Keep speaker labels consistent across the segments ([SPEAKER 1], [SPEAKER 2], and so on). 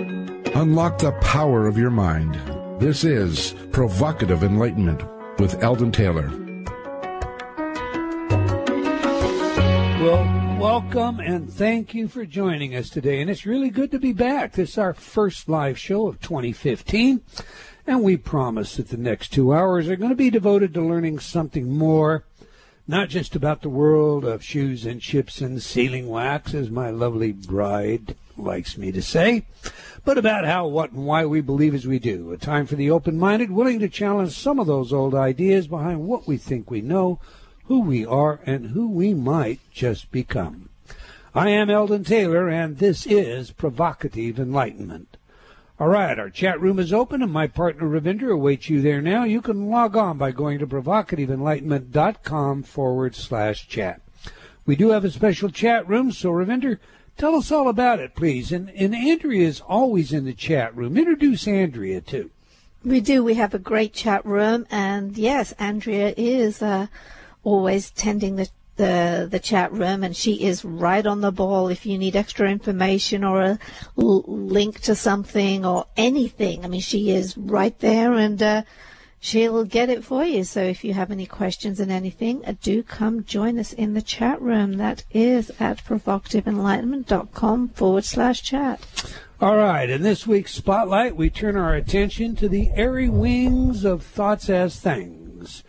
[SPEAKER 1] Unlock the power of your mind. This is Provocative Enlightenment with Eldon Taylor.
[SPEAKER 2] Well, welcome and thank you for joining us today. And it's really good to be back. This is our first live show of 2015. And we promise that the next two hours are going to be devoted to learning something more, not just about the world of shoes and chips and sealing wax, as my lovely bride likes me to say, but about how, what, and why we believe as we do. A time for the open minded, willing to challenge some of those old ideas behind what we think we know, who we are, and who we might just become. I am Eldon Taylor, and this is Provocative Enlightenment. All right, our chat room is open, and my partner Ravinder awaits you there now. You can log on by going to provocativeenlightenment.com forward slash chat. We do have a special chat room, so Ravinder, tell us all about it, please. And, and Andrea is always in the chat room. Introduce Andrea, too.
[SPEAKER 3] We do. We have a great chat room, and yes, Andrea is uh, always tending the the the chat room, and she is right on the ball. If you need extra information or a l- link to something or anything, I mean, she is right there, and uh, she'll get it for you. So if you have any questions and anything, uh, do come join us in the chat room. That is at provocativeenlightenment.com forward slash chat.
[SPEAKER 2] All right, in this week's spotlight, we turn our attention to the airy wings of thoughts as things.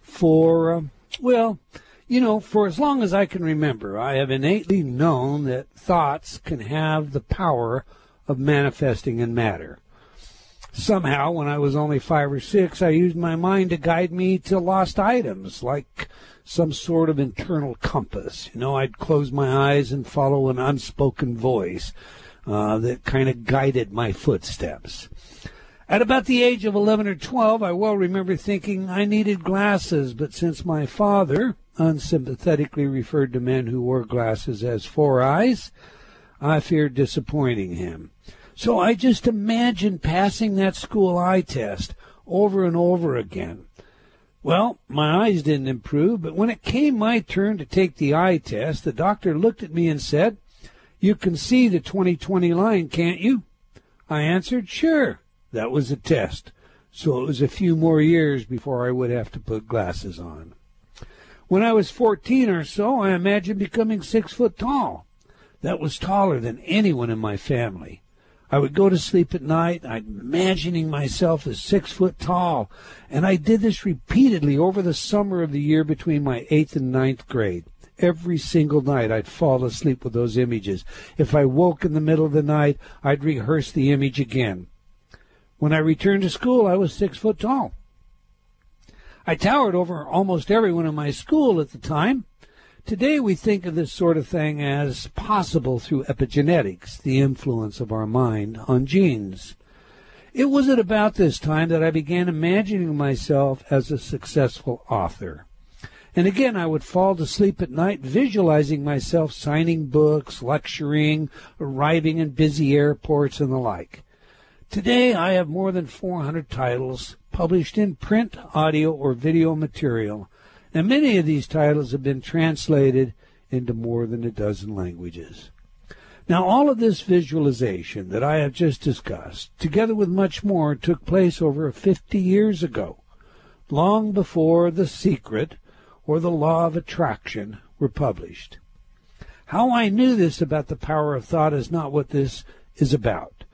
[SPEAKER 2] For, um, well, you know, for as long as I can remember, I have innately known that thoughts can have the power of manifesting in matter. Somehow, when I was only five or six, I used my mind to guide me to lost items, like some sort of internal compass. You know, I'd close my eyes and follow an unspoken voice uh, that kind of guided my footsteps. At about the age of 11 or 12, I well remember thinking I needed glasses, but since my father, unsympathetically referred to men who wore glasses as four eyes, I feared disappointing him. So I just imagined passing that school eye test over and over again. Well, my eyes didn't improve, but when it came my turn to take the eye test, the doctor looked at me and said, You can see the 2020 line, can't you? I answered, Sure. That was a test. So it was a few more years before I would have to put glasses on. When I was 14 or so, I imagined becoming six foot tall. That was taller than anyone in my family. I would go to sleep at night, I'd imagining myself as six foot tall, and I did this repeatedly over the summer of the year between my eighth and ninth grade. Every single night I'd fall asleep with those images. If I woke in the middle of the night, I'd rehearse the image again. When I returned to school, I was six foot tall. I towered over almost everyone in my school at the time. Today we think of this sort of thing as possible through epigenetics, the influence of our mind on genes. It was at about this time that I began imagining myself as a successful author. And again, I would fall to sleep at night visualizing myself signing books, lecturing, arriving in busy airports, and the like. Today, I have more than 400 titles published in print, audio, or video material, and many of these titles have been translated into more than a dozen languages. Now, all of this visualization that I have just discussed, together with much more, took place over 50 years ago, long before The Secret or The Law of Attraction were published. How I knew this about the power of thought is not what this is about.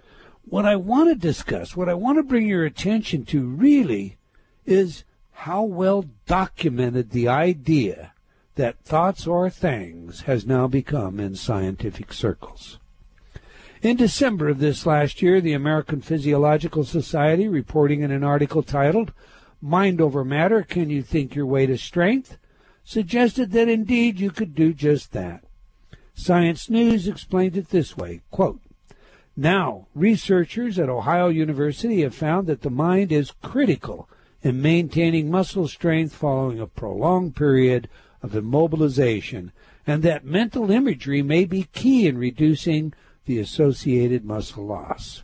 [SPEAKER 2] What I want to discuss, what I want to bring your attention to really is how well documented the idea that thoughts are things has now become in scientific circles. In December of this last year, the American Physiological Society, reporting in an article titled Mind Over Matter Can You Think Your Way to Strength? suggested that indeed you could do just that. Science News explained it this way quote, now, researchers at Ohio University have found that the mind is critical in maintaining muscle strength following a prolonged period of immobilization, and that mental imagery may be key in reducing the associated muscle loss.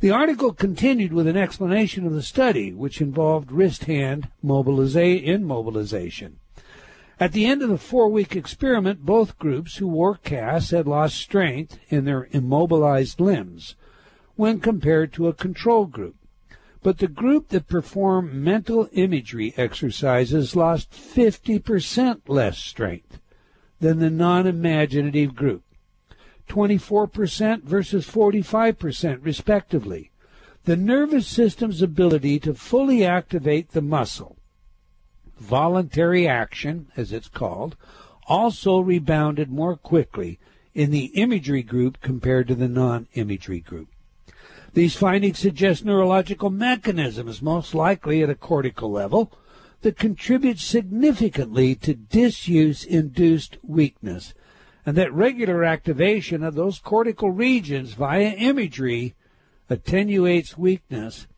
[SPEAKER 2] The article continued with an explanation of the study, which involved wrist hand mobiliza- immobilization. At the end of the four week experiment, both groups who wore casts had lost strength in their immobilized limbs, when compared to a control group. But the group that performed mental imagery exercises lost 50% less strength than the non imaginative group. 24% versus 45%, respectively. The nervous system's ability to fully activate the muscle, voluntary action, as it's called, also rebounded more quickly in the imagery group compared to the non imagery group. These findings suggest neurological mechanisms, most likely at a cortical level, that contribute significantly to disuse induced weakness, and that regular activation of those cortical regions via imagery attenuates weakness,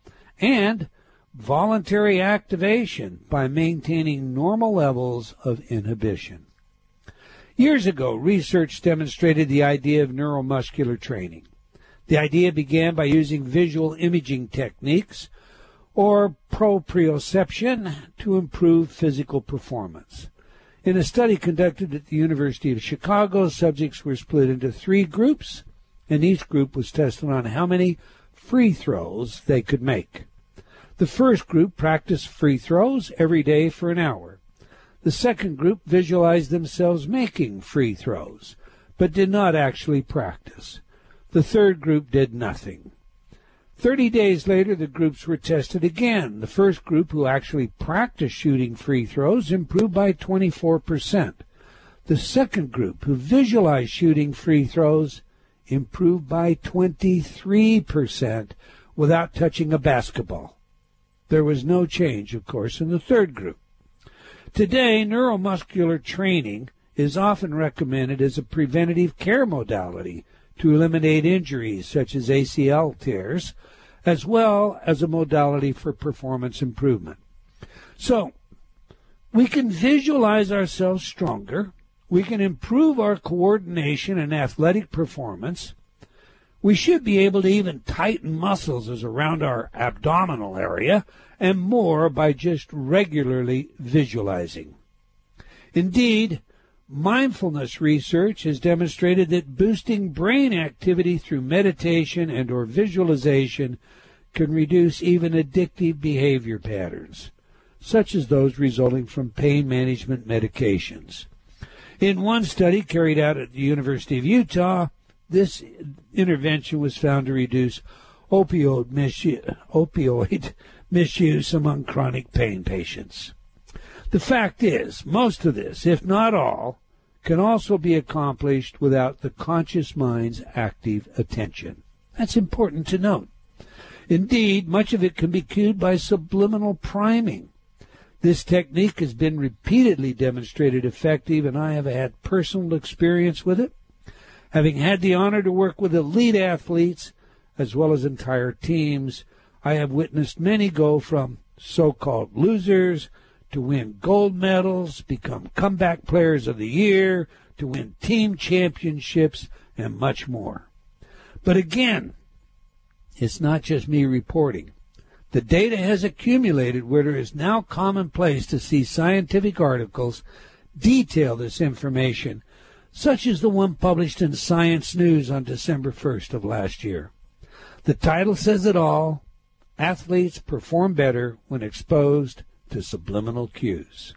[SPEAKER 2] and voluntary activation by maintaining normal levels of inhibition. Years ago, research demonstrated the idea of neuromuscular training. The idea began by using visual imaging techniques or proprioception to improve physical performance. In a study conducted at the University of Chicago, subjects were split into three groups, and each group was tested on how many free throws they could make. The first group practiced free throws every day for an hour. The second group visualized themselves making free throws, but did not actually practice. The third group did nothing. Thirty days later, the groups were tested again. The first group, who actually practiced shooting free throws, improved by 24%. The second group, who visualized shooting free throws, improved by 23% without touching a basketball. There was no change, of course, in the third group. Today, neuromuscular training is often recommended as a preventative care modality to eliminate injuries such as ACL tears, as well as a modality for performance improvement. So, we can visualize ourselves stronger. We can improve our coordination and athletic performance. We should be able to even tighten muscles as around our abdominal area and more by just regularly visualizing. Indeed, Mindfulness research has demonstrated that boosting brain activity through meditation and or visualization can reduce even addictive behavior patterns, such as those resulting from pain management medications. In one study carried out at the University of Utah, this intervention was found to reduce opioid, misuse, opioid misuse among chronic pain patients. The fact is, most of this, if not all, can also be accomplished without the conscious mind's active attention. That's important to note. Indeed, much of it can be cued by subliminal priming. This technique has been repeatedly demonstrated effective, and I have had personal experience with it. Having had the honor to work with elite athletes as well as entire teams, I have witnessed many go from so called losers to win gold medals, become comeback players of the year, to win team championships, and much more. But again, it's not just me reporting. The data has accumulated where it is now commonplace to see scientific articles detail this information, such as the one published in Science News on December 1st of last year. The title says it all. Athletes perform better when exposed to subliminal cues.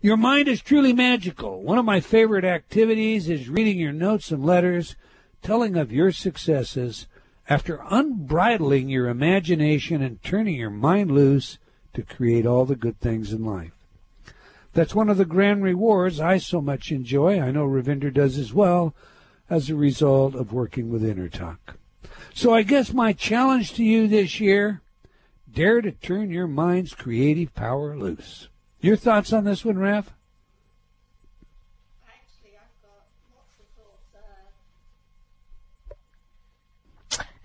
[SPEAKER 2] Your mind is truly magical. One of my favorite activities is reading your notes and letters, telling of your successes after unbridling your imagination and turning your mind loose to create all the good things in life. That's one of the grand rewards I so much enjoy. I know Ravinder does as well as a result of working with InnerTalk. So I guess my challenge to you this year Dare to turn your mind's creative power loose. Your thoughts on this one, Raph?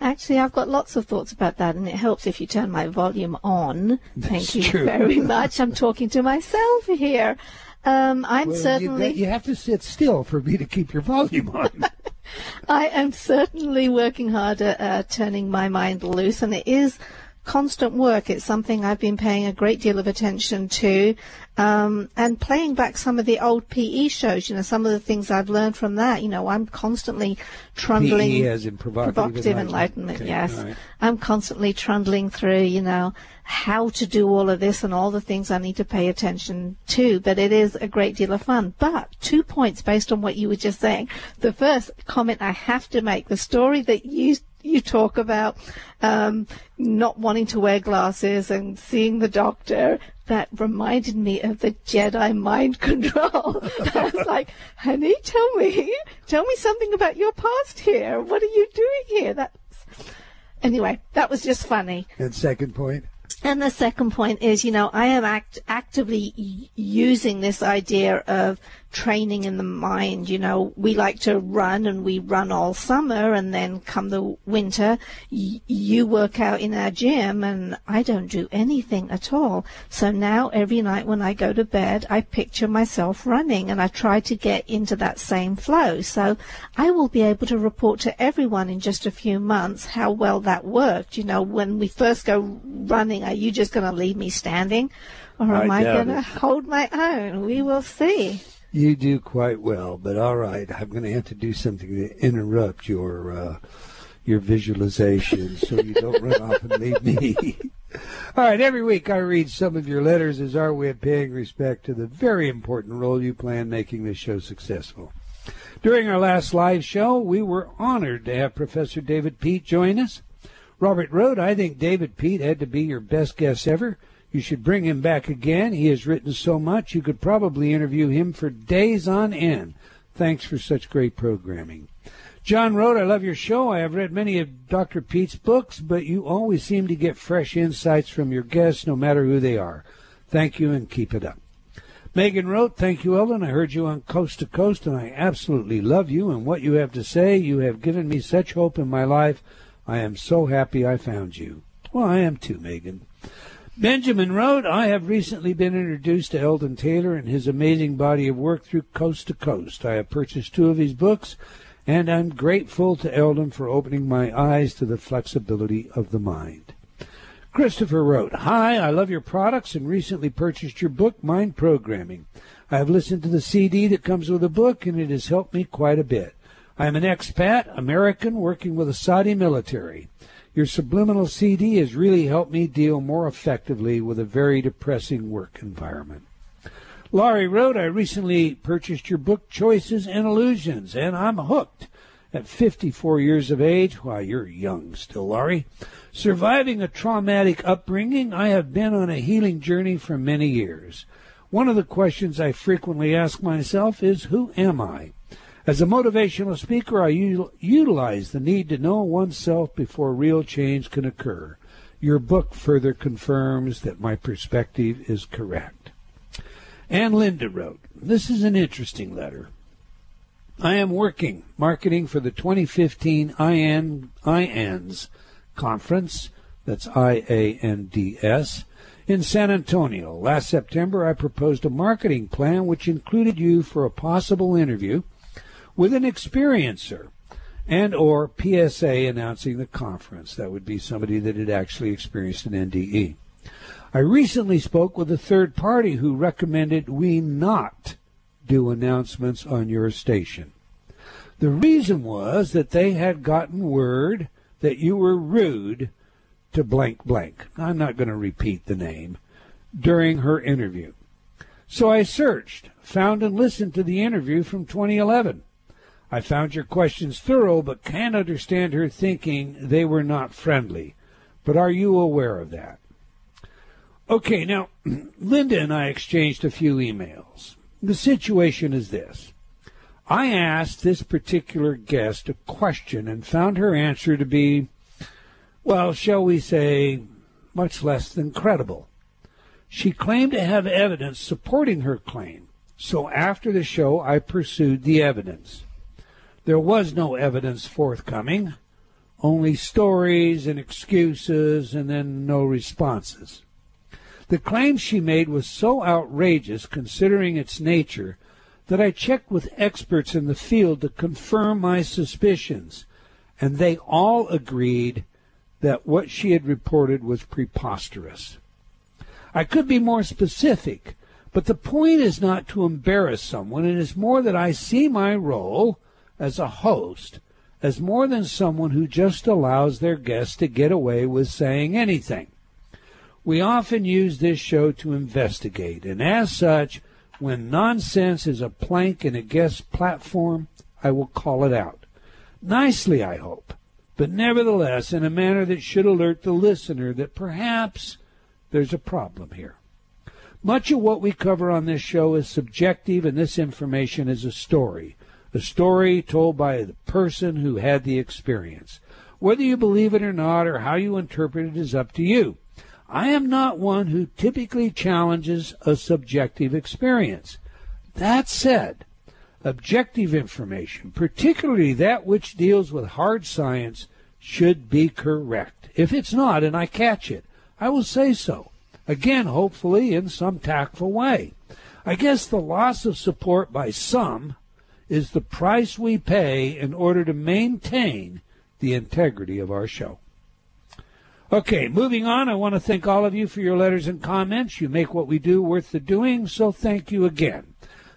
[SPEAKER 3] Actually, I've got lots of thoughts about that, and it helps if you turn my volume on. Thank you
[SPEAKER 2] true.
[SPEAKER 3] very much. I'm talking to myself here. Um, I'm
[SPEAKER 2] Well,
[SPEAKER 3] certainly.
[SPEAKER 2] You, you have to sit still for me to keep your volume on.
[SPEAKER 3] I am certainly working hard at uh, turning my mind loose, and it is constant work. It's something I've been paying a great deal of attention to, um, and playing back some of the old PE shows. You know, some of the things I've learned from that. You know, I'm constantly trundling.
[SPEAKER 2] PE as in provocative,
[SPEAKER 3] provocative
[SPEAKER 2] enlightenment.
[SPEAKER 3] enlightenment.
[SPEAKER 2] Okay,
[SPEAKER 3] yes,
[SPEAKER 2] right.
[SPEAKER 3] I'm constantly trundling through. You know, how to do all of this and all the things I need to pay attention to. But it is a great deal of fun. But two points based on what you were just saying. The first comment I have to make: the story that you you talk about um, not wanting to wear glasses and seeing the doctor. That reminded me of the Jedi mind control. I was like, honey, tell me, tell me something about your past here. What are you doing here? That's anyway. That was just funny.
[SPEAKER 2] And second point.
[SPEAKER 3] And the second point is, you know, I am act- actively y- using this idea of training in the mind. You know, we like to run and we run all summer and then come the winter, y- you work out in our gym and I don't do anything at all. So now every night when I go to bed, I picture myself running and I try to get into that same flow. So I will be able to report to everyone in just a few months how well that worked. You know, when we first go running, are you just going to leave me standing? Or am
[SPEAKER 2] I
[SPEAKER 3] I, going to hold my own? We will see.
[SPEAKER 2] You do quite well, but all right. I'm going to have to do something to interrupt your uh, your visualization so you don't run off and leave me. all right. Every week I read some of your letters as our way of paying respect to the very important role you play in making this show successful. During our last live show, we were honored to have Professor David Peat join us. Robert wrote, I think David Peat had to be your best guest ever. You should bring him back again. He has written so much you could probably interview him for days on end. Thanks for such great programming. John wrote, I love your show. I have read many of Dr. Peat's books, but you always seem to get fresh insights from your guests, no matter who they are. Thank you and keep it up. Megan wrote, Thank you, Eldon. I heard you on Coast to Coast, and I absolutely love you and what you have to say. You have given me such hope in my life. I am so happy I found you. Well, I am too, Megan. Benjamin wrote, I have recently been introduced to Eldon Taylor and his amazing body of work through Coast to Coast. I have purchased two of his books, and I'm grateful to Eldon for opening my eyes to the flexibility of the mind. Christopher wrote, Hi, I love your products and recently purchased your book, Mind Programming. I have listened to the CD that comes with the book, and it has helped me quite a bit. I am an expat American working with the Saudi military. Your subliminal CD has really helped me deal more effectively with a very depressing work environment. Laurie wrote, I recently purchased your book, Choices and Illusions, and I'm hooked. At 54 years of age, why, you're young still, Laurie. Surviving a traumatic upbringing, I have been on a healing journey for many years. One of the questions I frequently ask myself is, who am I? As a motivational speaker, I utilize the need to know oneself before real change can occur. Your book further confirms that my perspective is correct. And Linda wrote, This is an interesting letter. I am working marketing for the 2015 IAN, IANDS conference, that's I-A-N-D-S, in San Antonio. Last September, I proposed a marketing plan which included you for a possible interview with an experiencer and or PSA announcing the conference. That would be somebody that had actually experienced an NDE. I recently spoke with a third party who recommended we not do announcements on your station. The reason was that they had gotten word that you were rude to blank blank. I'm not going to repeat the name during her interview. So I searched, found and listened to the interview from 2011. I found your questions thorough, but can't understand her thinking they were not friendly. But are you aware of that? Okay, now, Linda and I exchanged a few emails. The situation is this. I asked this particular guest a question and found her answer to be, well, shall we say, much less than credible. She claimed to have evidence supporting her claim, so after the show I pursued the evidence. There was no evidence forthcoming, only stories and excuses and then no responses. The claim she made was so outrageous considering its nature that I checked with experts in the field to confirm my suspicions, and they all agreed that what she had reported was preposterous. I could be more specific, but the point is not to embarrass someone. It is more that I see my role as a host as more than someone who just allows their guests to get away with saying anything. We often use this show to investigate, and as such, when nonsense is a plank in a guest's platform, I will call it out. Nicely, I hope, but nevertheless in a manner that should alert the listener that perhaps there's a problem here. Much of what we cover on this show is subjective, and this information is a story. A story told by the person who had the experience. Whether you believe it or not, or how you interpret it, is up to you. I am not one who typically challenges a subjective experience. That said, objective information, particularly that which deals with hard science, should be correct. If it's not, and I catch it, I will say so. Again, hopefully in some tactful way. I guess the loss of support by some is the price we pay in order to maintain the integrity of our show. Okay, moving on, I want to thank all of you for your letters and comments. You make what we do worth the doing, so thank you again.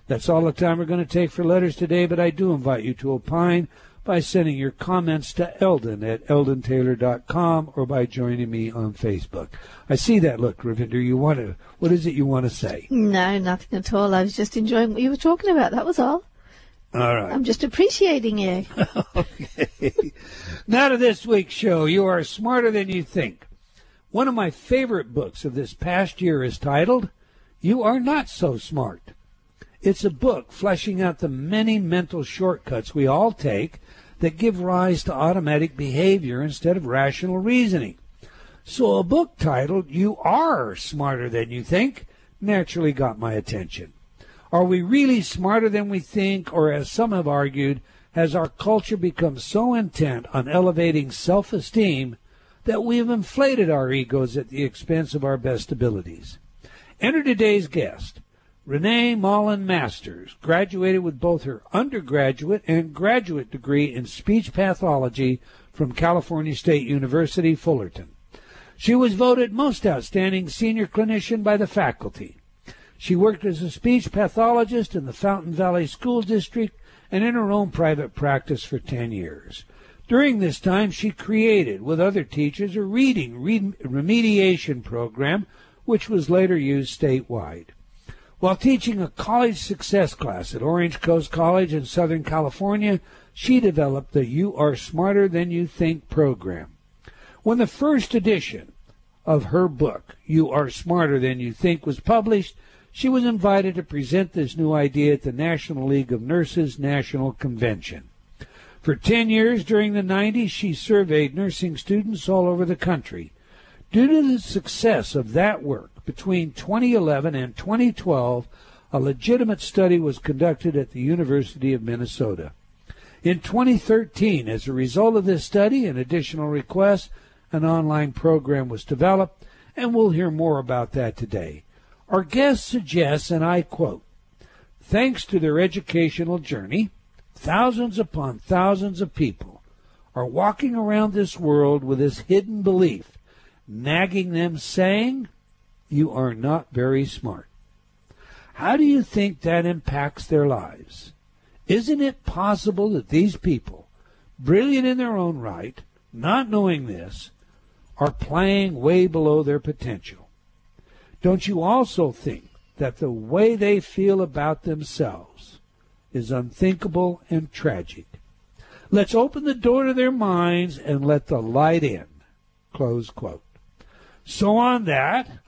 [SPEAKER 2] That's all the time we're going to take for letters today, but I do invite you to opine by sending your comments to Eldon at eldontaylor.com or by joining me on Facebook. I see that look, Ravinder. You want to, what is it you want to say?
[SPEAKER 3] No, nothing at all. I was just enjoying what you were talking about. That was all.
[SPEAKER 2] All right.
[SPEAKER 3] I'm just appreciating you.
[SPEAKER 2] okay. now to this week's show. You are smarter than you think. One of my favorite books of this past year is titled You Are Not So Smart. It's a book fleshing out the many mental shortcuts we all take that give rise to automatic behavior instead of rational reasoning. So a book titled You Are Smarter Than You Think naturally got my attention. Are we really smarter than we think, or as some have argued, has our culture become so intent on elevating self esteem that we have inflated our egos at the expense of our best abilities? Enter today's guest, Renee Mullen Masters, graduated with both her undergraduate and graduate degree in speech pathology from California State University, Fullerton. She was voted most outstanding senior clinician by the faculty. She worked as a speech pathologist in the Fountain Valley School District and in her own private practice for 10 years. During this time, she created, with other teachers, a reading remediation program which was later used statewide. While teaching a college success class at Orange Coast College in Southern California, she developed the You Are Smarter Than You Think program. When the first edition of her book, You Are Smarter Than You Think, was published, she was invited to present this new idea at the National League of Nurses National Convention. For 10 years during the 90s, she surveyed nursing students all over the country. Due to the success of that work, between 2011 and 2012, a legitimate study was conducted at the University of Minnesota. In 2013, as a result of this study and additional requests, an online program was developed, and we'll hear more about that today. Our guest suggests, and I quote, thanks to their educational journey, thousands upon thousands of people are walking around this world with this hidden belief, nagging them saying, you are not very smart. How do you think that impacts their lives? Isn't it possible that these people, brilliant in their own right, not knowing this, are playing way below their potential? Don't you also think that the way they feel about themselves is unthinkable and tragic? Let's open the door to their minds and let the light in. Close quote. So on that,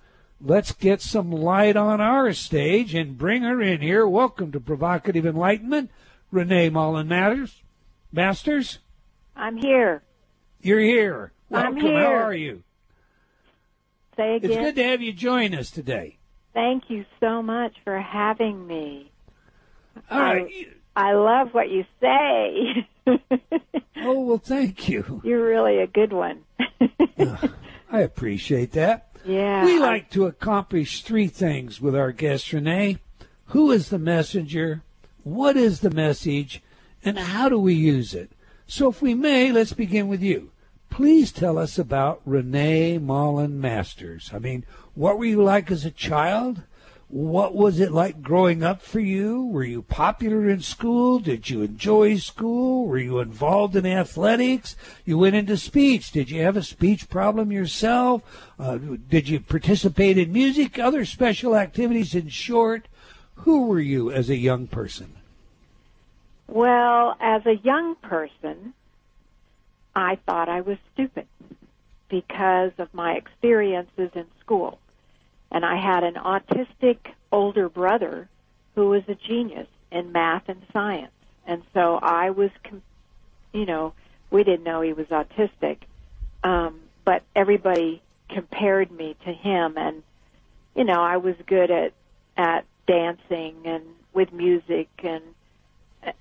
[SPEAKER 2] let's get some light on our stage and bring her in here. Welcome to Provocative Enlightenment, Renee Mullen Matters. Masters?
[SPEAKER 4] I'm here.
[SPEAKER 2] You're here. Welcome.
[SPEAKER 4] I'm here.
[SPEAKER 2] How are you?
[SPEAKER 4] Say again.
[SPEAKER 2] It's good to have you join us today.
[SPEAKER 4] Thank you so much for having me.
[SPEAKER 2] All right.
[SPEAKER 4] I, I love what you say.
[SPEAKER 2] oh, well, thank you.
[SPEAKER 4] You're really a good one.
[SPEAKER 2] I appreciate that.
[SPEAKER 4] Yeah.
[SPEAKER 2] We like to accomplish three things with our guest, Renee. Who is the messenger? What is the message? And how do we use it? So, if we may, let's begin with you. Please tell us about Renee Mullen Masters. I mean, what were you like as a child? What was it like growing up for you? Were you popular in school? Did you enjoy school? Were you involved in athletics? You went into speech. Did you have a speech problem yourself? Uh, did you participate in music, other special activities? In short, who were you as a young person?
[SPEAKER 4] Well, as a young person, I thought I was stupid because of my experiences in school. And I had an autistic older brother who was a genius in math and science. And so I was, you know, we didn't know he was autistic, um, but everybody compared me to him. And, you know, I was good at, at dancing and with music and,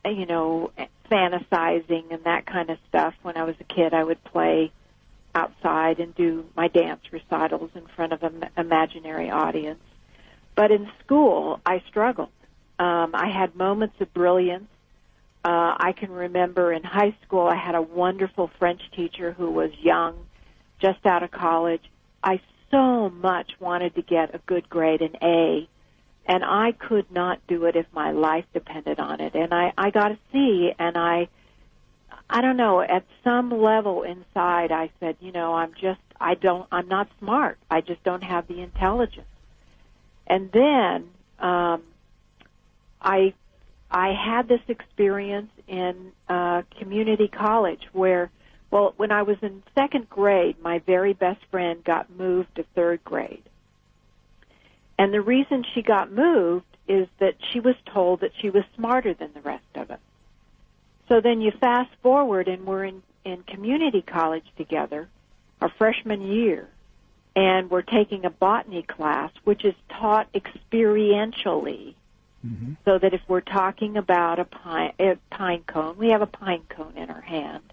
[SPEAKER 4] you know, fantasizing and that kind of stuff. When I was a kid, I would play outside and do my dance recitals in front of an imaginary audience. But in school, I struggled. Um, I had moments of brilliance. Uh, I can remember in high school, I had a wonderful French teacher who was young, just out of college. I so much wanted to get a good grade, an A, and I could not do it if my life depended on it. And I, I got a C, and I, I don't know, at some level inside I said, you know, I'm just I don't I'm not smart. I just don't have the intelligence. And then um I I had this experience in uh community college where well, when I was in second grade, my very best friend got moved to third grade. And the reason she got moved is that she was told that she was smarter than the rest of us. So then you fast forward and we're in, in community college together, our freshman year, and we're taking a botany class, which is taught experientially. Mm-hmm. So that if we're talking about a pine, a pine cone, we have a pine cone in our hand.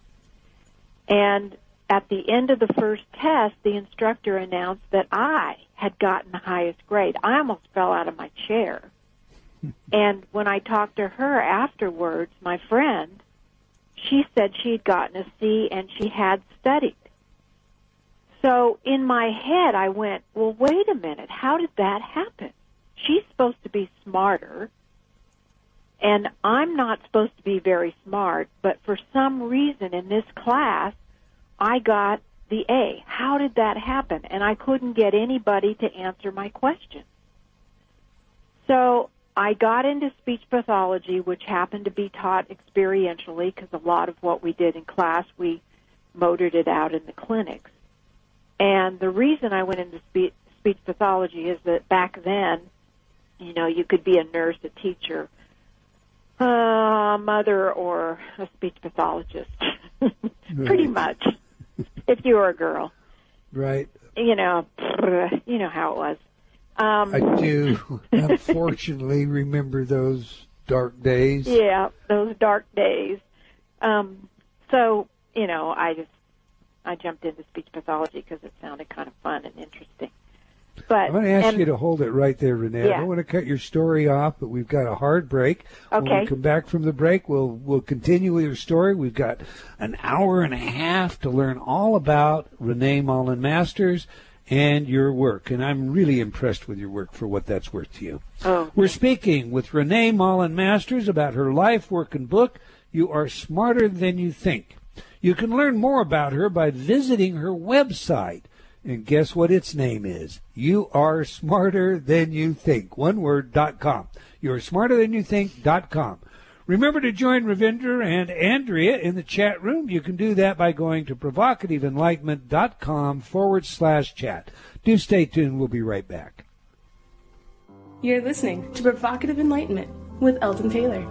[SPEAKER 4] And at the end of the first test, the instructor announced that I had gotten the highest grade. I almost fell out of my chair. and when I talked to her afterwards, my friend, she said she had gotten a C and she had studied. So in my head, I went, well, wait a minute. How did that happen? She's supposed to be smarter, and I'm not supposed to be very smart, but for some reason in this class, I got the A. How did that happen? And I couldn't get anybody to answer my question. So I got into speech pathology, which happened to be taught experientially because a lot of what we did in class, we motored it out in the clinics. And the reason I went into speech, speech pathology is that back then, you know, you could be a nurse, a teacher, a mother, or a speech pathologist. Pretty much, if you were a girl.
[SPEAKER 2] Right.
[SPEAKER 4] You know, you know how it was.
[SPEAKER 2] Um, I do, unfortunately, remember those dark days.
[SPEAKER 4] Yeah, those dark days. Um, so, you know, I just I jumped into speech pathology because it sounded kind of fun and interesting. But
[SPEAKER 2] I'm going to ask and, you to hold it right there, Renee. Yeah. I don't want to cut your story off, but we've got a hard break.
[SPEAKER 4] Okay.
[SPEAKER 2] When we come back from the break, we'll we'll continue with your story. We've got an hour and a half to learn all about Renee Mullen Masters and your work. And I'm really impressed with your work for what that's worth to you.
[SPEAKER 4] Oh.
[SPEAKER 2] We're speaking with Renee Mullen Masters about her life, work, and book, You Are Smarter Than You Think. You can learn more about her by visiting her website. And guess what its name is? You are smarter than you think. One word, dot com. You are smarter than you think, dot com. Remember to join Ravinder and Andrea in the chat room. You can do that by going to provocativeenlightenment.com forward slash chat. Do stay tuned. We'll be right back.
[SPEAKER 5] You're listening to Provocative Enlightenment with Eldon Taylor.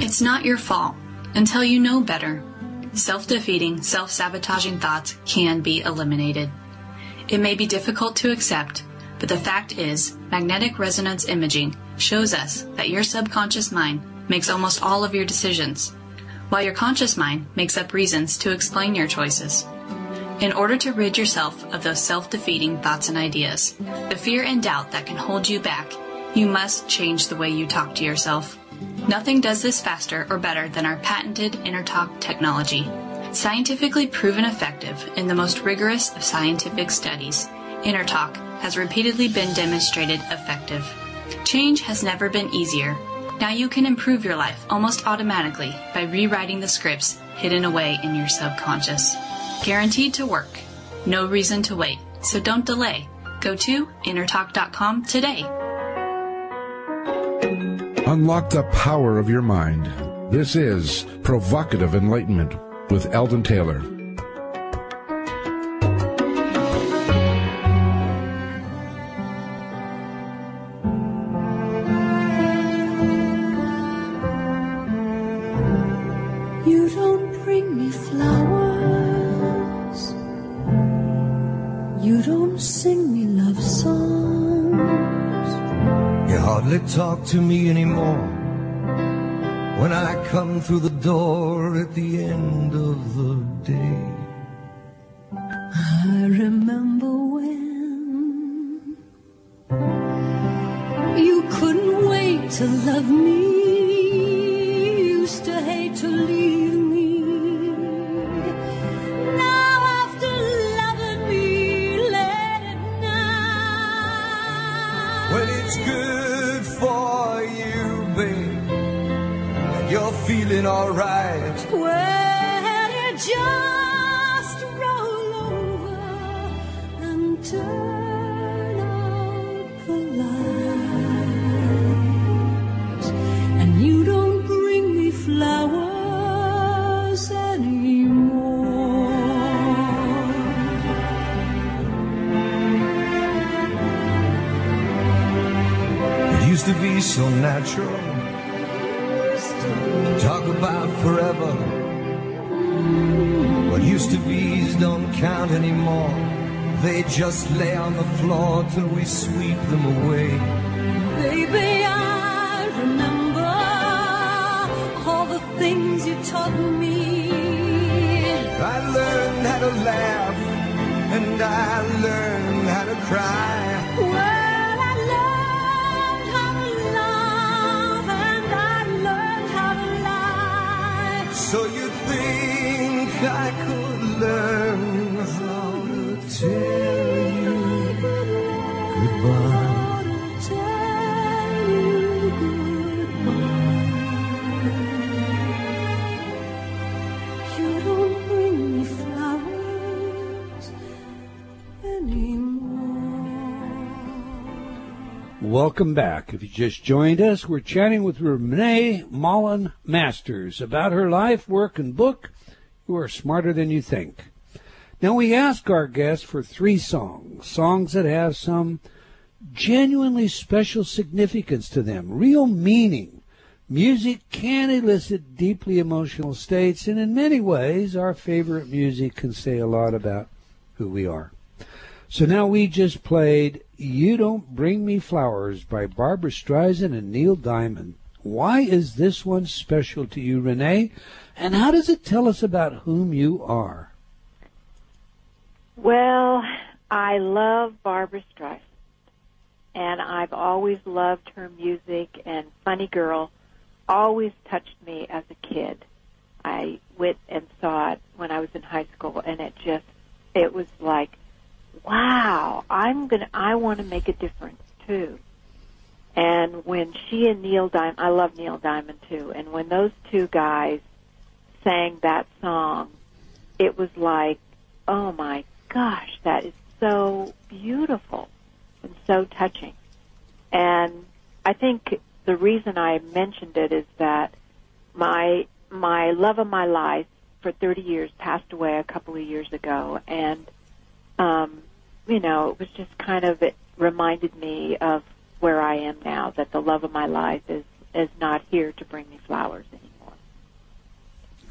[SPEAKER 6] It's not your fault until you know better. Self defeating, self sabotaging thoughts can be eliminated. It may be difficult to accept but the fact is, magnetic resonance imaging shows us that your subconscious mind makes almost all of your decisions, while your conscious mind makes up reasons to explain your choices. In order to rid yourself of those self defeating thoughts and ideas, the fear and doubt that can hold you back, you must change the way you talk to yourself. Nothing does this faster or better than our patented InnerTalk technology. Scientifically proven effective in the most rigorous of scientific studies, InnerTalk has repeatedly been demonstrated effective. Change has never been easier. Now you can improve your life almost automatically by rewriting the scripts hidden away in your subconscious. Guaranteed to work. No reason to wait. So don't delay. Go to innertalk.com today.
[SPEAKER 1] Unlock the power of your mind. This is Provocative Enlightenment with Eldon Taylor.
[SPEAKER 7] To me anymore. When I come through the door
[SPEAKER 2] Welcome back. If you just joined us, we're chatting with Renee Mullen Masters about her life, work, and book. You are smarter than you think. Now we ask our guests for three songs, songs that have some genuinely special significance to them, real meaning. Music can elicit deeply emotional states, and in many ways, our favorite music can say a lot about who we are. So now we just played You Don't Bring Me Flowers by Barbra Streisand and Neil Diamond. Why is this one special to you, Renee? And how does it tell us about whom you are?
[SPEAKER 4] Well, I love Barbra Streisand, and I've always loved her music. And Funny Girl always touched me as a kid. I went and saw it when I was in high school, and it just it was like, wow, I'm gonna I want to make a difference too. And when she and Neil Diamond, I love Neil Diamond too, and when those two guys sang that song, it was like, oh my gosh, that is so beautiful and so touching. And I think the reason I mentioned it is that my my love of my life for 30 years passed away a couple of years ago, and um, you know, it was just kind of it reminded me of where I am now. That the love of my life is is not here to bring me flowers anymore.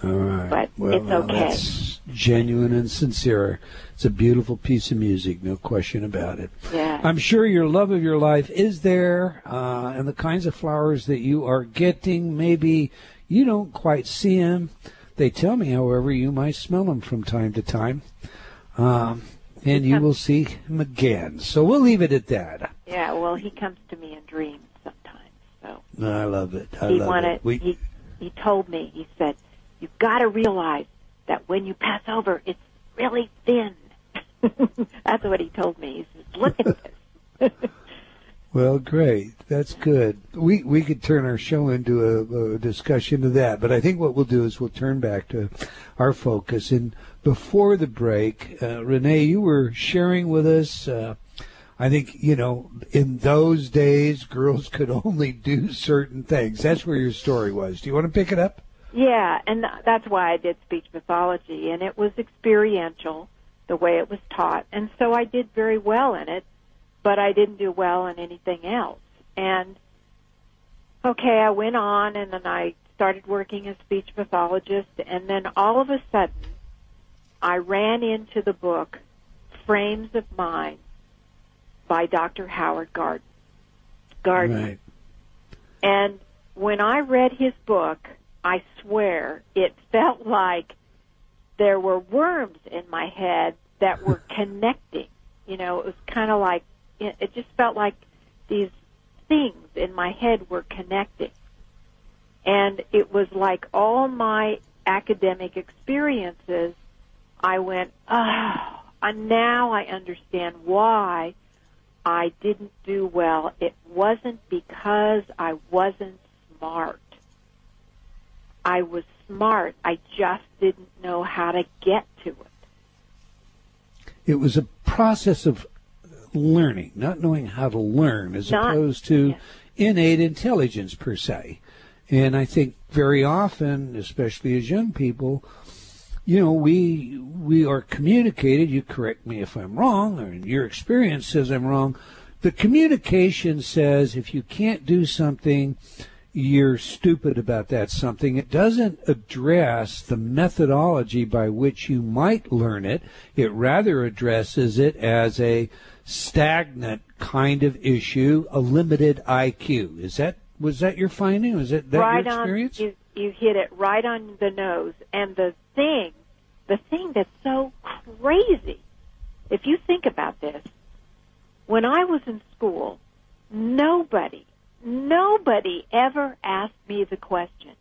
[SPEAKER 2] All right.
[SPEAKER 4] But
[SPEAKER 2] well,
[SPEAKER 4] it's okay.
[SPEAKER 2] That's genuine and sincere. It's a beautiful piece of music, no question about it.
[SPEAKER 4] Yeah.
[SPEAKER 2] I'm sure your love of your life is there, uh, and the kinds of flowers that you are getting, maybe you don't quite see them. They tell me, however, you might smell them from time to time, um, and you will see him again. So we'll leave it at that.
[SPEAKER 4] Yeah, well, he comes to me in dreams sometimes. So
[SPEAKER 2] I love it. I
[SPEAKER 4] he
[SPEAKER 2] love
[SPEAKER 4] wanted.
[SPEAKER 2] it. We,
[SPEAKER 4] he he told me. He said, "You've got to realize that when you pass over, it's really thin." That's what he told me. He says, "Look at this."
[SPEAKER 2] Well, great. That's good. We we could turn our show into a, a discussion of that, but I think what we'll do is we'll turn back to our focus. And before the break, uh, Renee, you were sharing with us. Uh, I think you know in those days, girls could only do certain things. That's where your story was. Do you want to pick it up?
[SPEAKER 4] Yeah, and that's why I did speech pathology, and it was experiential the way it was taught, and so I did very well in it, but I didn't do well in anything else. And okay, I went on, and then I started working as speech pathologist, and then all of a sudden, I ran into the book Frames of Mind by Dr. Howard Gardner. Gardner.
[SPEAKER 2] Right.
[SPEAKER 4] And when I read his book, I swear it felt like there were worms in my head that were connecting. You know, it was kind of like it, it just felt like these things in my head were connecting. And it was like all my academic experiences, I went, oh, and now I understand why I didn't do well. It wasn't because I wasn't smart. I was smart. I just didn't know how to get to it.
[SPEAKER 2] It was a process of learning, not knowing how to learn, as
[SPEAKER 4] Not-
[SPEAKER 2] opposed to innate intelligence per se. And I think very often, especially as young people, you know, we we are communicated. You correct me if I'm wrong, or your experience says I'm wrong. The communication says if you can't do something, you're stupid about that something. It doesn't address the methodology by which you might learn it. It rather addresses it as a stagnant kind of issue, a limited IQ. Is that was that your finding? Was that, that
[SPEAKER 4] right
[SPEAKER 2] your
[SPEAKER 4] on
[SPEAKER 2] experience?
[SPEAKER 4] you you hit it right on the nose and the thing the thing that's so crazy if you think about this when i was in school nobody nobody ever asked me the question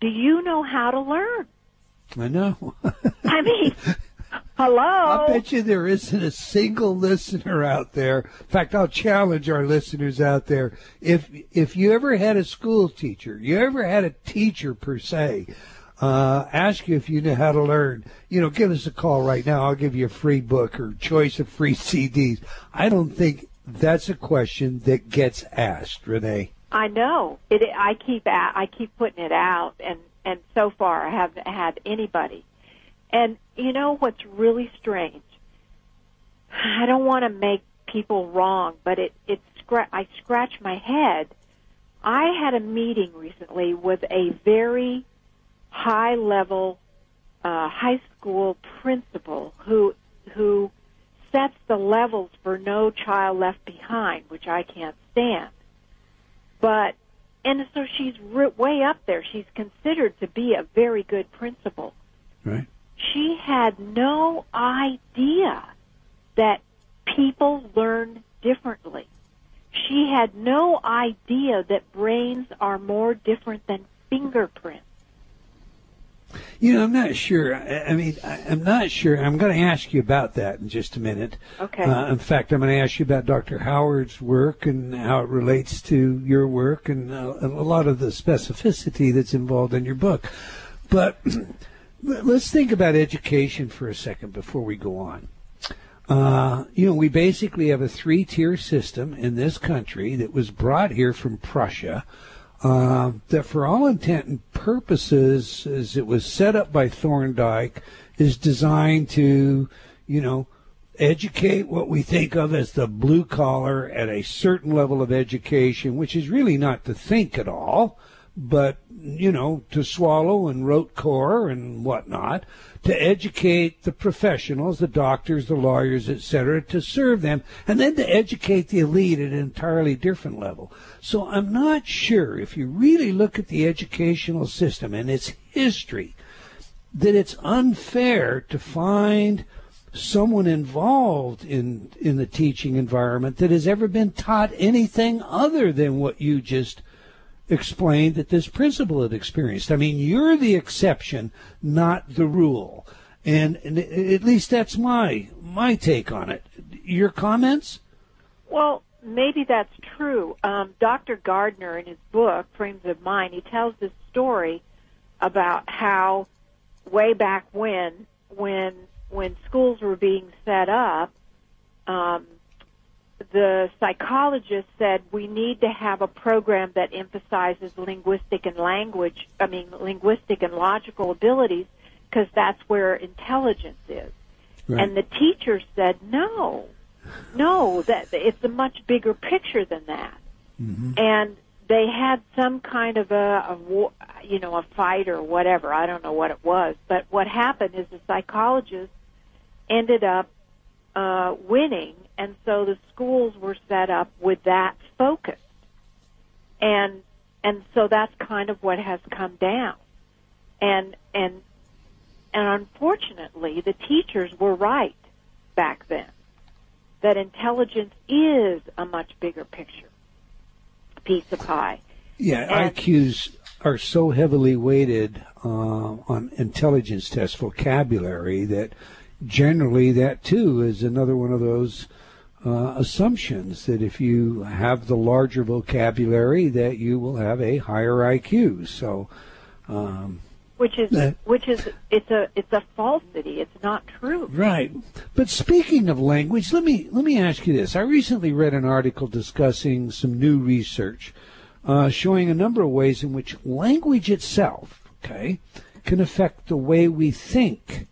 [SPEAKER 4] do you know how to learn
[SPEAKER 2] I know.
[SPEAKER 4] i mean hello
[SPEAKER 2] I'll bet you there isn't a single listener out there. In fact, I'll challenge our listeners out there. If if you ever had a school teacher, you ever had a teacher per se, uh, ask you if you know how to learn, you know, give us a call right now. I'll give you a free book or choice of free CDs. I don't think that's a question that gets asked, Renee.
[SPEAKER 4] I know it. I keep I keep putting it out, and and so far I haven't had anybody. And you know what's really strange? I don't want to make people wrong, but it it scra- I scratch my head. I had a meeting recently with a very high level uh, high school principal who who sets the levels for no child left behind, which I can't stand. But and so she's re- way up there. She's considered to be a very good principal.
[SPEAKER 2] Right.
[SPEAKER 4] She had no idea that people learn differently. She had no idea that brains are more different than fingerprints.
[SPEAKER 2] You know, I'm not sure. I, I mean, I, I'm not sure. I'm going to ask you about that in just a minute.
[SPEAKER 4] Okay.
[SPEAKER 2] Uh, in fact, I'm going to ask you about Dr. Howard's work and how it relates to your work and uh, a lot of the specificity that's involved in your book. But let's think about education for a second before we go on. Uh, you know, we basically have a three tier system in this country that was brought here from Prussia. Uh, that, for all intent and purposes, as it was set up by Thorndike, is designed to, you know, educate what we think of as the blue collar at a certain level of education, which is really not to think at all, but you know, to swallow and rote core and whatnot, to educate the professionals, the doctors, the lawyers, etc., to serve them, and then to educate the elite at an entirely different level. So I'm not sure if you really look at the educational system and its history, that it's unfair to find someone involved in in the teaching environment that has ever been taught anything other than what you just explained that this principal had experienced. I mean, you're the exception, not the rule. And, and at least that's my my take on it. Your comments?
[SPEAKER 4] Well, maybe that's true. Um, Dr. Gardner, in his book Frames of Mind, he tells this story about how way back when, when when schools were being set up, um, the psychologist said we need to have a program that emphasizes linguistic and language. I mean, linguistic and logical abilities, because that's where intelligence is.
[SPEAKER 2] Right.
[SPEAKER 4] And the teacher said, no, no, that it's a much bigger picture than that. Mm-hmm. And they had some kind of a, a, war- you know, a fight or whatever. I don't know what it was, but what happened is the psychologist ended up uh, winning, and so the schools were set up with that focus, and and so that's kind of what has come down, and and and unfortunately, the teachers were right back then that intelligence is a much bigger picture piece of pie.
[SPEAKER 2] Yeah,
[SPEAKER 4] And-
[SPEAKER 2] IQs are so heavily weighted uh, on intelligence test vocabulary that generally that too is another one of those uh, assumptions that if you have the larger vocabulary that you will have a higher IQ. So, um,
[SPEAKER 4] which is
[SPEAKER 2] That-
[SPEAKER 4] which is it's a it's a falsity. It's not true.
[SPEAKER 2] Right. But speaking of language, let me let me ask you this. I recently read an article discussing some new research uh, showing a number of ways in which language itself, okay, can affect the way we think.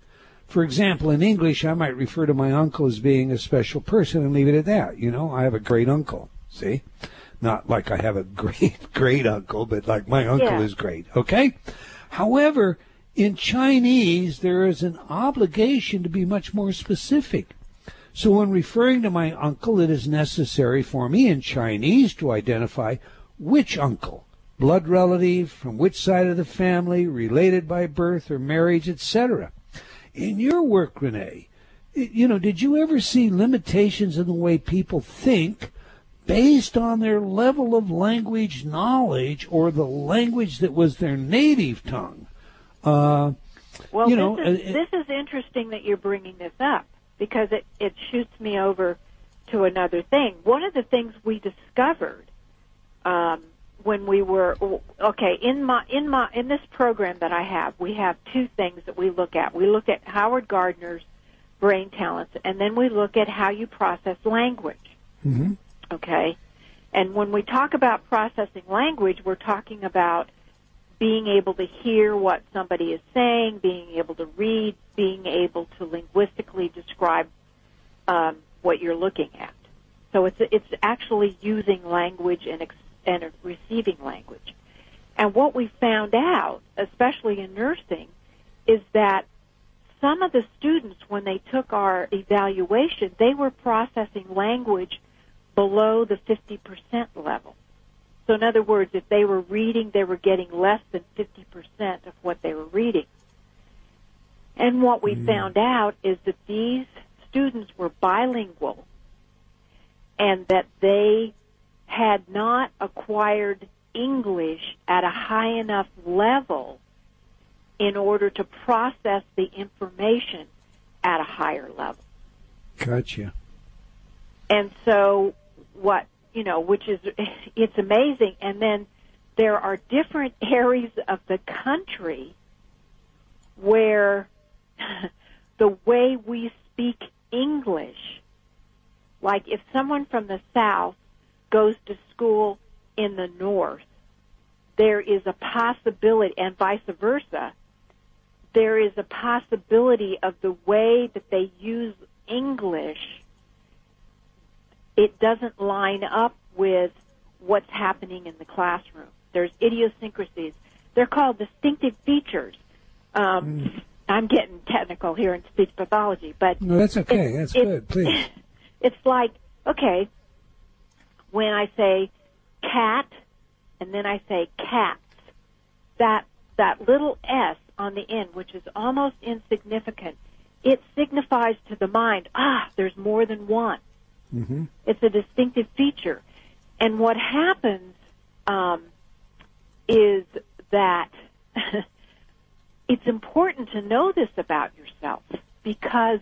[SPEAKER 2] For example, in English, I might refer to my uncle as being a special person and leave it at that. You know, I have a great uncle. See? Not like I have a great, great uncle, but like my uncle
[SPEAKER 4] Yeah.
[SPEAKER 2] is great. Okay? However, in Chinese, there is an obligation to be much more specific. So when referring to my uncle, it is necessary for me in Chinese to identify which uncle, blood relative, from which side of the family, related by birth or marriage, etc. In your work, Renee, you know, did you ever see limitations in the way people think based on their level of language knowledge or the language that was their native tongue? Uh,
[SPEAKER 4] Well,
[SPEAKER 2] You know,
[SPEAKER 4] this is
[SPEAKER 2] uh,
[SPEAKER 4] this is interesting that you're bringing this up because it it shoots me over to another thing. One of the things we discovered um, when we were okay in my in my in this program that I have, we have two things that we look at. We look at Howard Gardner's brain talents, and then we look at how you process language.
[SPEAKER 2] mhm.
[SPEAKER 4] Okay, and when we talk about processing language, we're talking about being able to hear what somebody is saying, being able to read, being able to linguistically describe um, what you're looking at. So it's it's actually using language and ex- and a receiving language. And what we found out, especially in nursing, is that some of the students, when they took our evaluation, they were processing language below the 50% level. So in other words, if they were reading, they were getting less than 50% of what they were reading. And what we mm. found out is that these students were bilingual and that they had not acquired English at a high enough level in order to process the information at a higher level.
[SPEAKER 2] Gotcha.
[SPEAKER 4] And so what, you know, which is, it's amazing. And then there are different areas of the country where the way we speak English, like if someone from the South goes to school in the North, there is a possibility, and vice versa, there is a possibility of the way that they use English it doesn't line up with what's happening in the classroom. There's idiosyncrasies. They're called distinctive features. Um, I'm getting technical here in speech pathology, but
[SPEAKER 2] No, that's okay. That's
[SPEAKER 4] it's-
[SPEAKER 2] good. Please.
[SPEAKER 4] it's like okay, when I say cat and then I say cats, that that little s on the end, which is almost insignificant, it signifies to the mind, ah, there's more than one.
[SPEAKER 2] hmm
[SPEAKER 4] It's a distinctive feature. And what happens um, is that it's important to know this about yourself because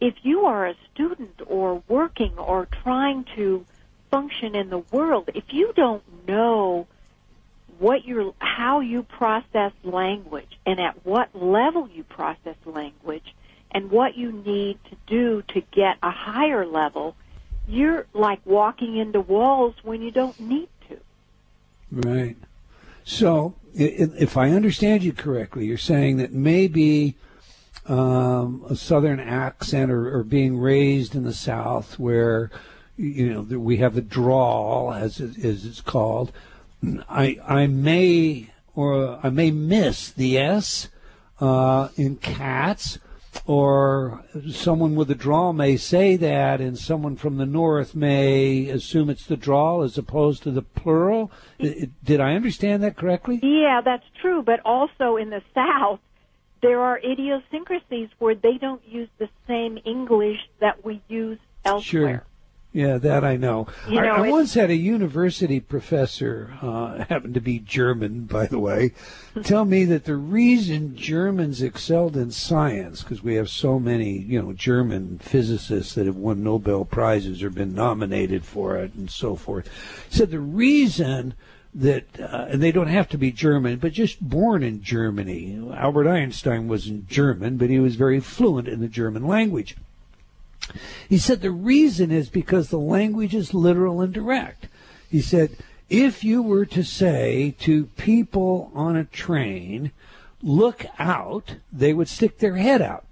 [SPEAKER 4] if you are a student or working or trying to function in the world, if you don't know what your how you process language and at what level you process language and what you need to do to get a higher level, you're like walking into walls when you don't need to.
[SPEAKER 2] Right. So, if I understand you correctly, you're saying that maybe um, a southern accent or, or being raised in the South, where you know that we have the drawl, as it, as it's called, I I may or I may miss the S uh, in cats. Or someone with a drawl may say that, and someone from the north may assume it's the drawl as opposed to the plural. Did I understand that correctly?
[SPEAKER 4] Yeah, that's true, but also in the South, there are idiosyncrasies where they don't use the same English that we use elsewhere.
[SPEAKER 2] Sure. Yeah, that I know.
[SPEAKER 4] You
[SPEAKER 2] I,
[SPEAKER 4] know,
[SPEAKER 2] I
[SPEAKER 4] it-
[SPEAKER 2] once had a university professor, uh, happened to be German, by the way, tell me that the reason Germans excelled in science, because we have so many, you know, German physicists that have won Nobel prizes or been nominated for it and so forth, said the reason that, uh, and they don't have to be German, but just born in Germany. Albert Einstein wasn't German, but he was very fluent in the German language. He said the reason is because the language is literal and direct. He said, if you were to say to people on a train, look out, they would stick their head out.